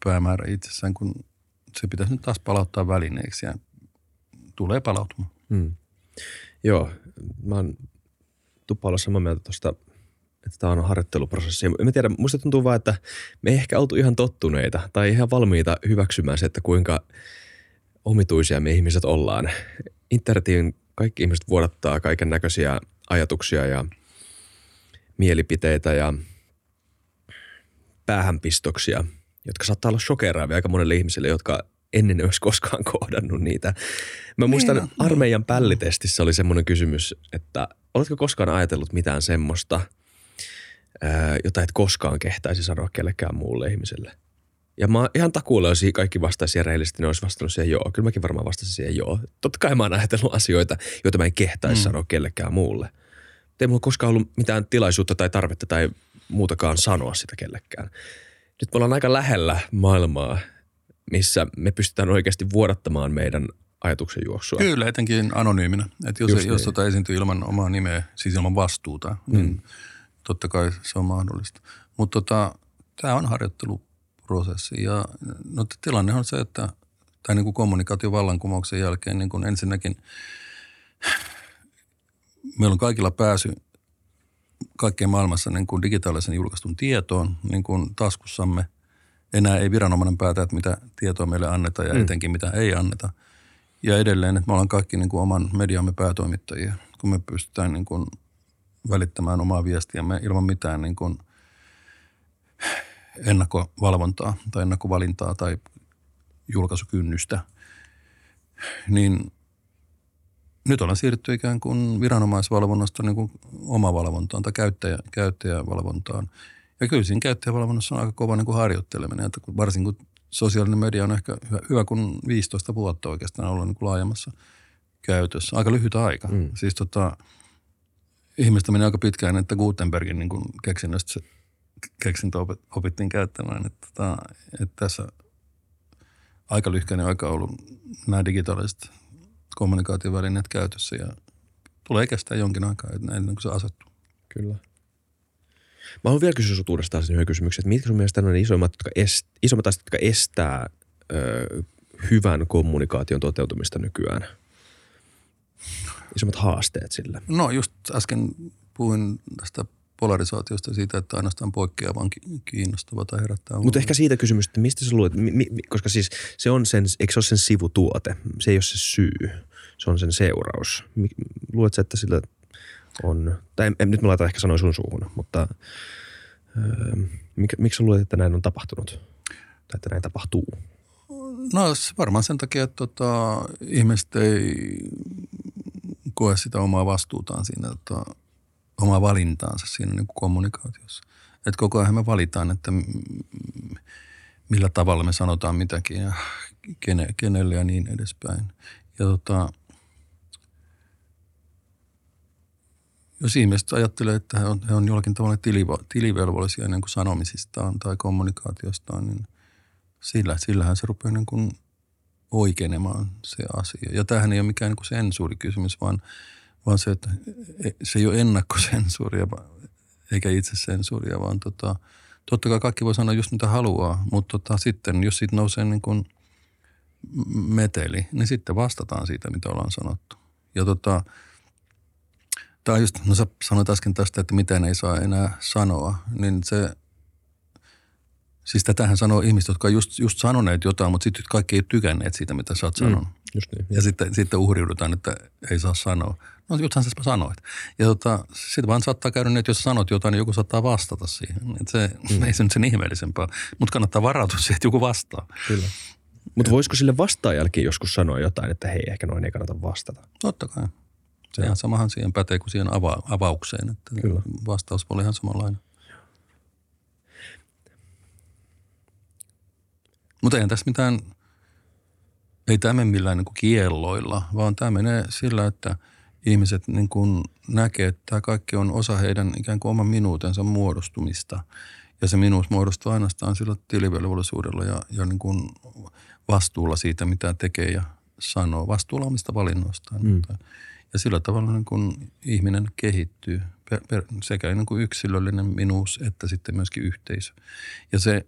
päämäärä itsessään, kun se pitäisi nyt taas palauttaa välineeksi ja tulee palautumaan. Hmm. Joo, mä oon tuppa olla samaa mieltä tuosta, että tämä on harjoitteluprosessi. En tiedä, musta tuntuu vaan, että me ei ehkä oltu ihan tottuneita tai ihan valmiita hyväksymään se, että kuinka – omituisia me ihmiset ollaan. Internetin kaikki ihmiset vuodattaa kaiken näköisiä ajatuksia ja mielipiteitä ja päähänpistoksia, jotka saattaa olla shokeraavia aika monelle ihmiselle, jotka ennen olisi koskaan kohdannut niitä. Mä muistan niin, armeijan pällitestissä oli semmoinen kysymys, että oletko koskaan ajatellut mitään semmoista, jota et koskaan kehtäisi sanoa kellekään muulle ihmiselle – ja mä ihan takuulla, jos kaikki vastaisi rehellisesti, ne olisi vastannut siihen joo. Kyllä mäkin varmaan vastasin siihen joo. Totta kai mä oon ajatellut asioita, joita mä en kehtaisi mm. sanoa kellekään muulle. Ei mulla koskaan ollut mitään tilaisuutta tai tarvetta tai muutakaan sanoa sitä kellekään. Nyt me ollaan aika lähellä maailmaa, missä me pystytään oikeasti vuodattamaan meidän ajatuksen juoksua. Kyllä, etenkin anonyyminä. Että jos, jos tota esiintyy ilman omaa nimeä, siis ilman vastuuta, niin mm. totta kai se on mahdollista. Mutta tota, tämä on harjoittelu prosessi. Ja no, tilanne on se, että tai niin kuin kommunikaation vallankumouksen jälkeen niin kuin ensinnäkin meillä on kaikilla pääsy kaikkeen maailmassa niin kuin digitaalisen julkaistun tietoon niin kuin taskussamme. Enää ei viranomainen päätä, että mitä tietoa meille annetaan ja mm. etenkin mitä ei anneta. Ja edelleen, että me ollaan kaikki niin kuin oman mediamme päätoimittajia, kun me pystytään niin kuin välittämään omaa viestiämme ilman mitään niin kuin ennakkovalvontaa tai ennakkovalintaa tai julkaisukynnystä. Niin nyt ollaan siirrytty ikään kuin viranomaisvalvonnasta niin kuin omavalvontaan tai käyttäjä, käyttäjävalvontaan. Ja kyllä siinä käyttäjävalvonnassa on aika kova niin kuin harjoitteleminen, että varsinkin kun sosiaalinen media on ehkä hyvä, hyvä kun 15 vuotta oikeastaan ollut niin kuin laajemmassa käytössä. Aika lyhyt aika. Mm. Siis tota, ihmistä meni aika pitkään, että Gutenbergin niin kuin keksinnöstä se keksintö opittiin käyttämään. Että, tota, että tässä aika lyhkäinen aika ollut nämä digitaaliset kommunikaatiovälineet käytössä ja tulee kestää jonkin aikaa ennen kuin se asettuu. Kyllä. Mä haluan vielä kysyä sinulta uudestaan sen yhden kysymyksen, että mitkä sun mielestä on isoimmat, jotka est, isommat asiat, jotka estää ö, hyvän kommunikaation toteutumista nykyään? Isommat haasteet sillä? No just äsken puhuin tästä polarisaatiosta siitä, että ainoastaan poikkeavan kiinnostava tai herättää. Mutta ehkä siitä kysymys, että mistä sä luet, mi, mi, koska siis se on sen, eikö se ole sen sivutuote? Se ei ole se syy, se on sen seuraus. Luulet sä, että sillä on, tai en, nyt mä laitan ehkä sanoin sun suuhun, mutta öö, mik, miksi luulet, että näin on tapahtunut? Tai että näin tapahtuu? No varmaan sen takia, että tota, ihmiset ei koe sitä omaa vastuutaan siinä, että omaa valintaansa siinä niin kuin kommunikaatiossa. Että koko ajan me valitaan, että millä tavalla me sanotaan mitäkin ja kene, kenelle ja niin edespäin. Ja tota, jos ihmiset ajattelee, että he on, he on jollakin tavalla tiliva, tilivelvollisia niin kuin sanomisistaan tai kommunikaatiostaan, niin sillä, sillähän se rupeaa niin kuin oikeenemaan se asia. Ja tämähän ei ole mikään niin kuin sensuurikysymys, vaan – vaan se, että se ei ole ennakkosensuuria eikä itsesensuuria, vaan tota, totta kai kaikki voi sanoa just mitä haluaa, mutta tota, sitten jos siitä nousee niin kuin meteli, niin sitten vastataan siitä, mitä ollaan sanottu. Ja tota, tämä just, no sä sanoit äsken tästä, että miten ei saa enää sanoa, niin se, siis tätähän sanoo ihmiset, jotka on just, just sanoneet jotain, mutta sitten kaikki ei tykänneet siitä, mitä sä oot mm, sanonut. Mm, just niin. Ja sitten, sitten uhriudutaan, että ei saa sanoa. No juthan sä sanoit. Ja tota, sitten vaan saattaa käydä niin, että jos sanot jotain, niin joku saattaa vastata siihen. Et se, mm. Ei se nyt sen ihmeellisempää, mutta kannattaa varautua siihen, että joku vastaa. Kyllä. Mutta voisiko sille vastaajallekin joskus sanoa jotain, että hei, ehkä noin ei kannata vastata? Totta kai. Se ihan samahan siihen pätee kuin siihen ava- avaukseen, että Kyllä. vastaus voi olla ihan samanlainen. Mutta eihän tässä mitään, ei tämä mene millään niin kuin kielloilla, vaan tämä menee sillä, että – ihmiset niin kuin näkee, että tämä kaikki on osa heidän ikään kuin oman minuutensa muodostumista. Ja se minuus muodostuu ainoastaan sillä tilivelvollisuudella ja, ja niin kuin vastuulla siitä, mitä tekee ja sanoo. Vastuulla omista valinnoistaan. Mm. Ja sillä tavalla niin kuin ihminen kehittyy sekä niin kuin yksilöllinen minuus että sitten myöskin yhteisö. Ja se,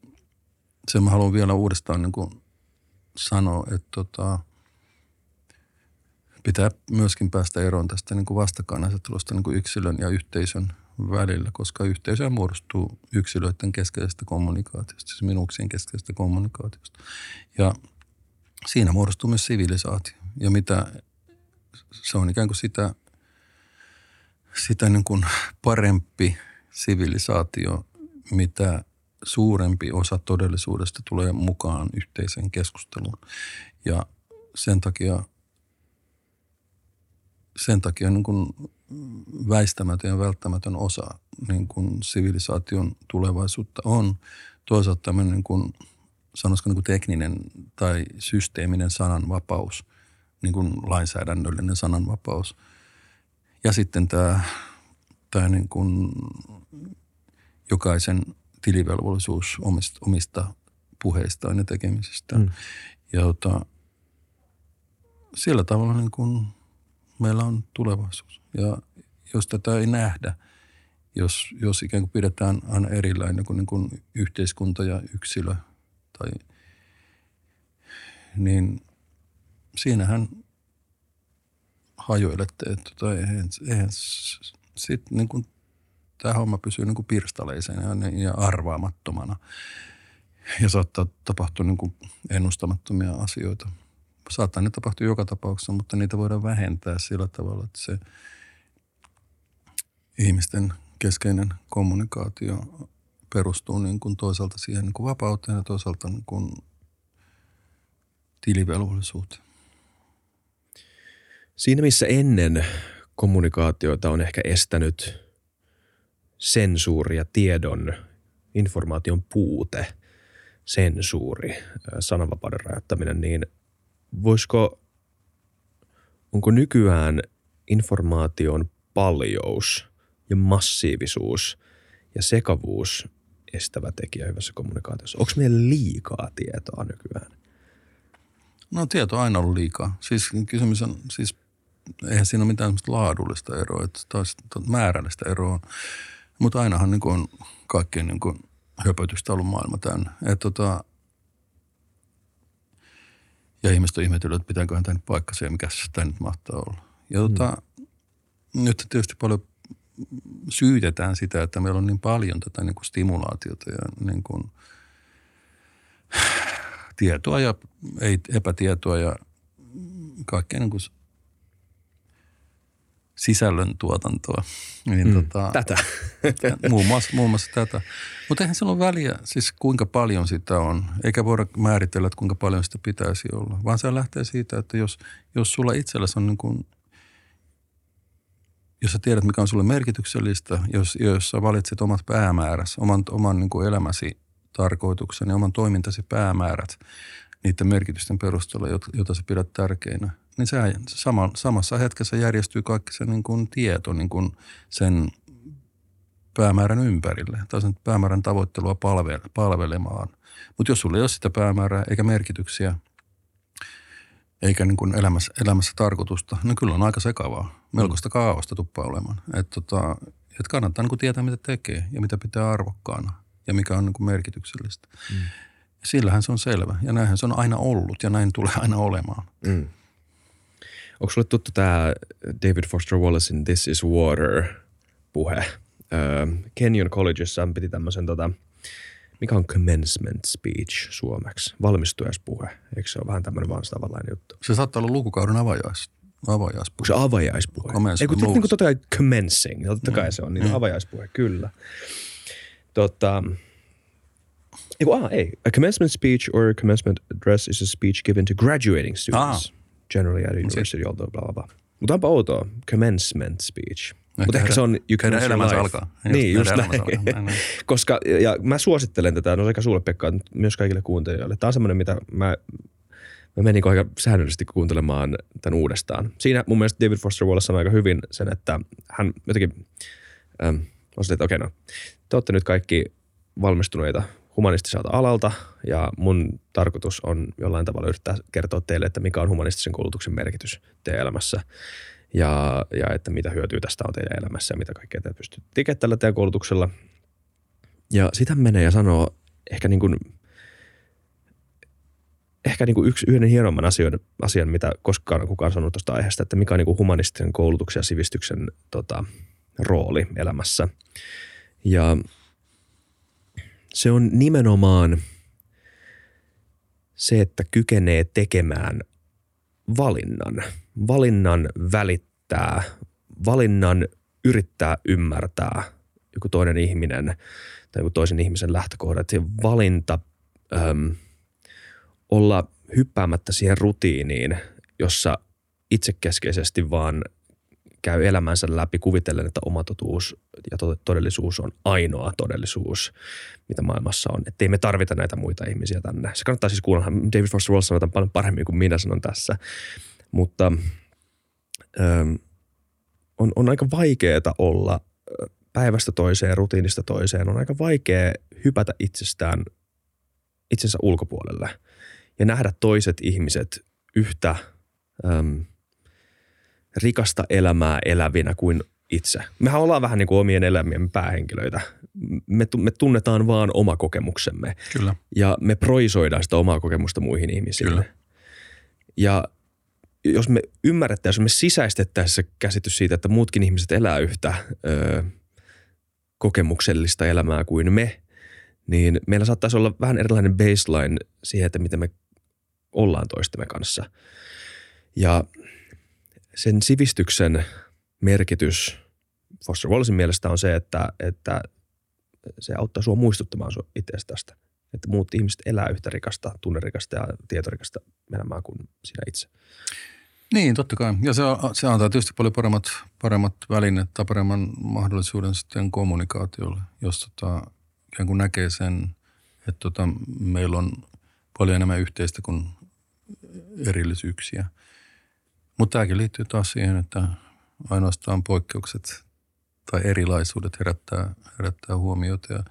se mä haluan vielä uudestaan niin kuin sanoa, että tota, – pitää myöskin päästä eroon tästä niin kuin vastakkainasettelusta niin kuin yksilön ja yhteisön välillä, koska yhteisö muodostuu yksilöiden keskeisestä kommunikaatiosta, siis minuuksien keskeisestä kommunikaatiosta. Ja siinä muodostuu myös sivilisaatio. Ja mitä se on ikään kuin sitä, sitä niin kuin parempi sivilisaatio, mitä suurempi osa todellisuudesta tulee mukaan yhteiseen keskusteluun. Ja sen takia sen takia niin kuin väistämätön ja välttämätön osa niin kuin sivilisaation tulevaisuutta on toisaalta tämmöinen niin kuin, niin kuin tekninen tai systeeminen sananvapaus, niin kuin lainsäädännöllinen sananvapaus. Ja sitten tämä, tämä niin kuin jokaisen tilivelvollisuus omista, omista puheistaan ja tekemisistään. Mm. Ja tota, sillä tavalla niin kuin – meillä on tulevaisuus. Ja jos tätä ei nähdä, jos, jos ikään kuin pidetään aina erilainen kuin, niin kuin yhteiskunta ja yksilö tai niin siinähän hajoilette, että tota, eihän, eihän sitten niin kuin, tämä homma pysyy niin kuin pirstaleisena ja, ja arvaamattomana. Ja saattaa tapahtua niin kuin ennustamattomia asioita. Saattaa ne tapahtua joka tapauksessa, mutta niitä voidaan vähentää sillä tavalla, että se ihmisten keskeinen kommunikaatio perustuu niin kuin toisaalta siihen niin kuin vapauteen ja toisaalta niin kuin tilivelvollisuuteen. Siinä missä ennen kommunikaatioita on ehkä estänyt sensuuri ja tiedon, informaation puute, sensuuri, sananvapauden rajoittaminen, niin voisiko, onko nykyään informaation paljous ja massiivisuus ja sekavuus estävä tekijä hyvässä kommunikaatiossa? Onko meillä liikaa tietoa nykyään? No tieto on aina ollut liikaa. Siis kysymys on, siis eihän siinä ole mitään laadullista eroa, että taas määrällistä eroa. Mutta ainahan niin kuin on kaikkien niin kuin höpötystä ollut maailma täynnä. Et tota, ja ihmiset on ihmetellyt, että pitääköhän tämä nyt paikkansa ja mikä tämä nyt mahtaa olla. Ja tota, mm. nyt tietysti paljon syytetään sitä, että meillä on niin paljon tätä niin kuin stimulaatiota ja niin kuin tietoa ja ei epätietoa ja kaikkea niin kuin sisällön tuotantoa. Niin mm, tota, tätä. (laughs) muun, muassa, muun muassa tätä. Mutta eihän sillä ole väliä, siis kuinka paljon sitä on. Eikä voida määritellä, että kuinka paljon sitä pitäisi olla. Vaan se lähtee siitä, että jos, jos sulla itselläsi on niin kuin, jos sä tiedät, mikä on sulle merkityksellistä, jos, jos sä valitset omat päämääräsi, oman, oman niin kuin elämäsi tarkoituksen ja oman toimintasi päämäärät niiden merkitysten perusteella, jota sä pidät tärkeinä – niin se sama, samassa hetkessä järjestyy kaikki se niin kuin tieto niin kuin sen päämäärän ympärille tai sen päämäärän tavoittelua palve, palvelemaan. Mutta jos sulla ei ole sitä päämäärää eikä merkityksiä eikä niin kuin elämässä, elämässä tarkoitusta, niin kyllä on aika sekavaa. Melkoista mm. kaaosta tuppaa olemaan. Että tota, et kannattaa niin kuin tietää, mitä tekee ja mitä pitää arvokkaana ja mikä on niin kuin merkityksellistä. Mm. Sillähän se on selvä ja näinhän se on aina ollut ja näin tulee aina olemaan. Mm. Onko sulle tuttu tämä David Foster Wallacein This is Water puhe? Kenyon Collegeissa piti tämmöisen tota, mikä on commencement speech suomeksi? Valmistujaispuhe. Eikö se ole vähän tämmöinen vastaavanlainen juttu? Se saattaa olla lukukauden avajais, avajaispuhe. Se avajaispuhe? Ei kun niin kuin totta kai commencing, totta kai mm. se on, niin mm. avajaispuhe, kyllä. Tota, ei, ah, ei. A commencement speech or commencement address is a speech given to graduating students. Ah generally at university, although bla bla bla. Mutta onpa outoa, commencement speech. Mutta ehkä se on You Can elämänsä alkaa. Niin, just näin. näin. (laughs) Koska, ja mä suosittelen tätä, no sekä sulle Pekka, myös kaikille kuuntelijoille. Tämä on semmoinen, mitä mä, mä menin aika säännöllisesti kuuntelemaan tämän uudestaan. Siinä mun mielestä David Foster Wallace sanoi aika hyvin sen, että hän jotenkin, ähm, että okei okay, no, te olette nyt kaikki valmistuneita humanistiselta alalta ja mun tarkoitus on jollain tavalla yrittää kertoa teille, että mikä on humanistisen koulutuksen merkitys teidän elämässä ja, ja että mitä hyötyä tästä on teidän elämässä ja mitä kaikkea te pystytte tekemään tällä teidän koulutuksella. Ja sitä menee ja sanoo ehkä niin kuin, ehkä niin kuin yksi yhden hienomman asian, asian, mitä koskaan kukaan sanonut tuosta aiheesta, että mikä on niin kuin humanistisen koulutuksen ja sivistyksen tota, rooli elämässä. Ja se on nimenomaan se, että kykenee tekemään valinnan. Valinnan välittää, valinnan yrittää ymmärtää joku toinen ihminen tai joku toisen ihmisen lähtökohdat. Se valinta äm, olla hyppäämättä siihen rutiiniin, jossa itsekeskeisesti vaan käy elämänsä läpi kuvitellen, että oma totuus ja todellisuus on ainoa todellisuus, mitä maailmassa on. Että ei me tarvita näitä muita ihmisiä tänne. Se kannattaa siis kuulla. David Foster Wallace sanoo paljon paremmin kuin minä sanon tässä. Mutta ähm, on, on aika vaikeaa olla päivästä toiseen, rutiinista toiseen. On aika vaikea hypätä itsestään itsensä ulkopuolelle ja nähdä toiset ihmiset yhtä ähm, rikasta elämää elävinä kuin itse. Mehän ollaan vähän niin kuin omien elämien päähenkilöitä. Me, me tunnetaan vaan oma kokemuksemme. Kyllä. Ja me proisoidaan sitä omaa kokemusta muihin ihmisille. Kyllä. Ja jos me ymmärrettäisiin, jos me sisäistettäisiin se käsitys siitä, että muutkin ihmiset elää yhtä ö, kokemuksellista elämää kuin me, niin meillä saattaisi olla vähän erilainen baseline siihen, että miten me ollaan toistemme kanssa. Ja sen sivistyksen merkitys Foster Wallacein mielestä on se, että, että se auttaa sinua muistuttamaan itsestä tästä. Että muut ihmiset elää yhtä rikasta, tunnerikasta ja tietorikasta elämää kuin sinä itse. Niin, totta kai. Ja se, se antaa tietysti paljon paremmat, paremmat välineet tai paremman mahdollisuuden sitten kommunikaatiolle, jos tota, ikään kuin näkee sen, että tota, meillä on paljon enemmän yhteistä kuin erillisyyksiä. Mutta tämäkin liittyy taas siihen, että ainoastaan poikkeukset tai erilaisuudet herättää, herättää huomiota ja,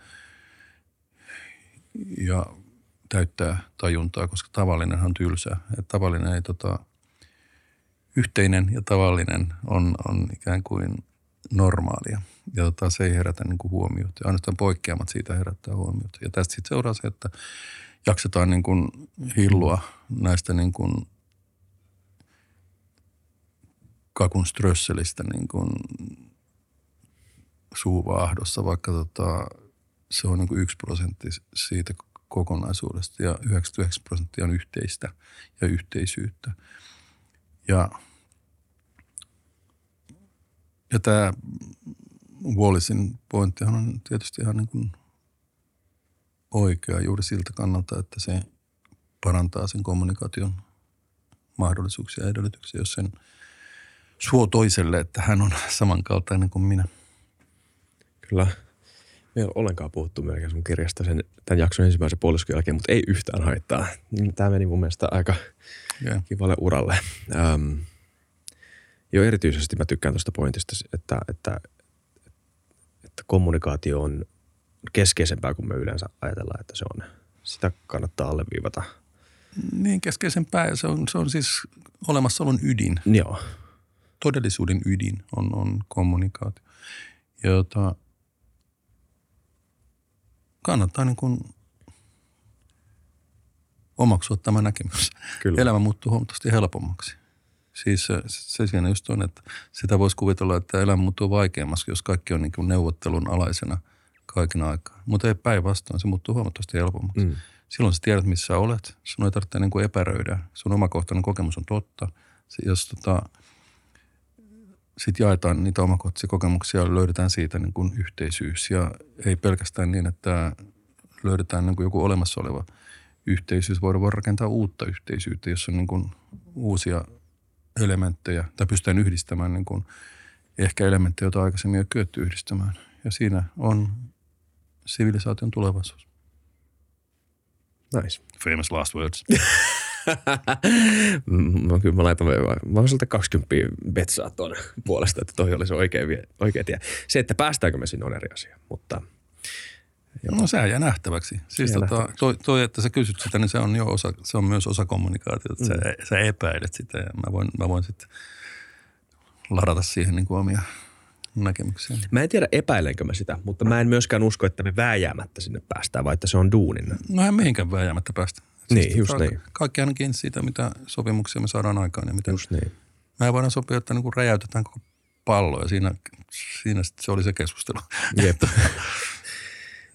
ja täyttää tajuntaa, koska tavallinenhan on tylsä. Et tavallinen ei tota, yhteinen ja tavallinen on, on ikään kuin normaalia. Ja tota, se ei herätä niin kuin huomiota. Ja ainoastaan poikkeamat siitä herättää huomiota. Ja tästä sitten seuraa se, että jaksetaan niin kuin hillua näistä niin kuin kakun strösselistä niin kuin suuvaahdossa, vaikka tota, se on niin kuin yksi prosentti siitä kokonaisuudesta ja 99 prosenttia on yhteistä ja yhteisyyttä. Ja, ja tämä Wallisin pointtihan on tietysti ihan niin kuin oikea juuri siltä kannalta, että se parantaa sen kommunikaation mahdollisuuksia ja edellytyksiä, jos sen suo toiselle, että hän on samankaltainen kuin minä. Kyllä. Me ei ole ollenkaan puhuttu melkein sun kirjasta sen, tämän jakson ensimmäisen puoliskon jälkeen, mutta ei yhtään haittaa. Tämä meni mun mielestä aika yeah. kivalle uralle. Ähm, jo erityisesti mä tykkään tuosta pointista, että, että, että kommunikaatio on keskeisempää kuin me yleensä ajatellaan, että se on. Sitä kannattaa alleviivata. Niin, keskeisempää ja se on, se on siis olemassaolon ydin. Joo. Todellisuuden ydin on, on kommunikaatio. Jota kannattaa niin kuin omaksua tämä näkemys. Kyllä. Elämä muuttuu huomattavasti helpommaksi. Siis se, se siinä just on, että sitä voisi kuvitella, että elämä muuttuu vaikeammaksi, jos kaikki on niin kuin neuvottelun alaisena kaiken aikaa. Mutta ei päinvastoin, se muuttuu huomattavasti helpommaksi. Mm. Silloin sä tiedät, missä olet. Sun ei tarvitse niin kuin epäröidä. Sun omakohtainen kokemus on totta. Jos tota, sitten jaetaan niitä omakohtaisia kokemuksia ja löydetään siitä niin kuin yhteisyys. Ja ei pelkästään niin, että löydetään niin kuin joku olemassa oleva yhteisyys. Voidaan rakentaa uutta yhteisyyttä, jossa on niin kuin uusia elementtejä, tai pystytään yhdistämään niin kuin ehkä elementtejä, joita aikaisemmin ei ole kyetty yhdistämään. Ja siinä on sivilisaation tulevaisuus. Nice. Famous last words. (laughs) no kyllä mä laitan, mä oon 20 betsaa tuon puolesta, että toi olisi oikea, oikea tie. Se, että päästäänkö me sinne on eri asia, mutta Joo. No sehän jää nähtäväksi. Siis jää tota, nähtäväksi. Toi, toi, että sä kysyt sitä, niin se on jo osa, se on myös osa kommunikaatiota. Mm. Sä, sä epäilet sitä ja mä voin, mä voin sitten ladata siihen niin kuin omia näkemyksiä. Mä en tiedä epäilenkö mä sitä, mutta mä en myöskään usko, että me vääjäämättä sinne päästään, vai että se on duunin. No en mihinkään vääjäämättä päästä. Siis niin, just niin. Kaikki ainakin siitä, mitä sopimuksia me saadaan aikaan ja miten just niin. me voidaan sopia, että niin kuin räjäytetään koko pallo ja siinä, siinä se oli se keskustelu. Jep. (laughs)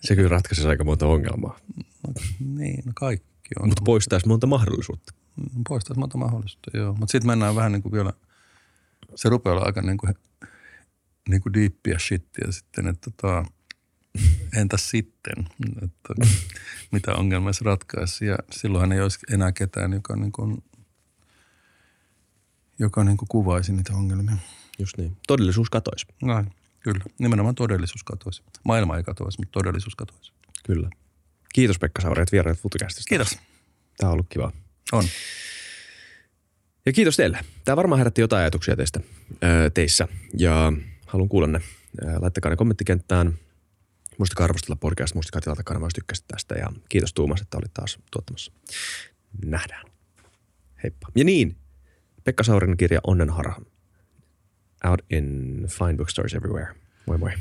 Se kyllä ratkaisisi aika monta ongelmaa. No, niin, no kaikki on. Mutta poistaisi monta mahdollisuutta. Mm, poistaisi monta mahdollisuutta, joo. Mutta sitten mennään vähän niin kuin vielä, se rupeaa olla aika niin kuin, niin kuin diippiä shittiä sitten, että tota, entäs sitten, että mitä ongelmia se ratkaisi. Ja silloinhan ei olisi enää ketään, joka, niin kuin, joka niin kuin kuvaisi niitä ongelmia. Just niin. Todellisuus katoisi. Näin. Kyllä, nimenomaan todellisuus katoisi. Maailma ei katoisi, mutta todellisuus katoisi. Kyllä. Kiitos Pekka Sauri, että Futukästistä. Kiitos. Tämä on ollut kiva. On. Ja kiitos teille. Tämä varmaan herätti jotain ajatuksia teistä, teissä ja haluan kuulla ne. Laittakaa ne kommenttikenttään. Muistakaa arvostella podcast, muistakaa tilata kanavaa, jos tykkäsit tästä. Ja kiitos Tuumas, että olit taas tuottamassa. Nähdään. Heippa. Ja niin, Pekka Saurin kirja Onnenharha out in fine bookstores everywhere. Moi moi.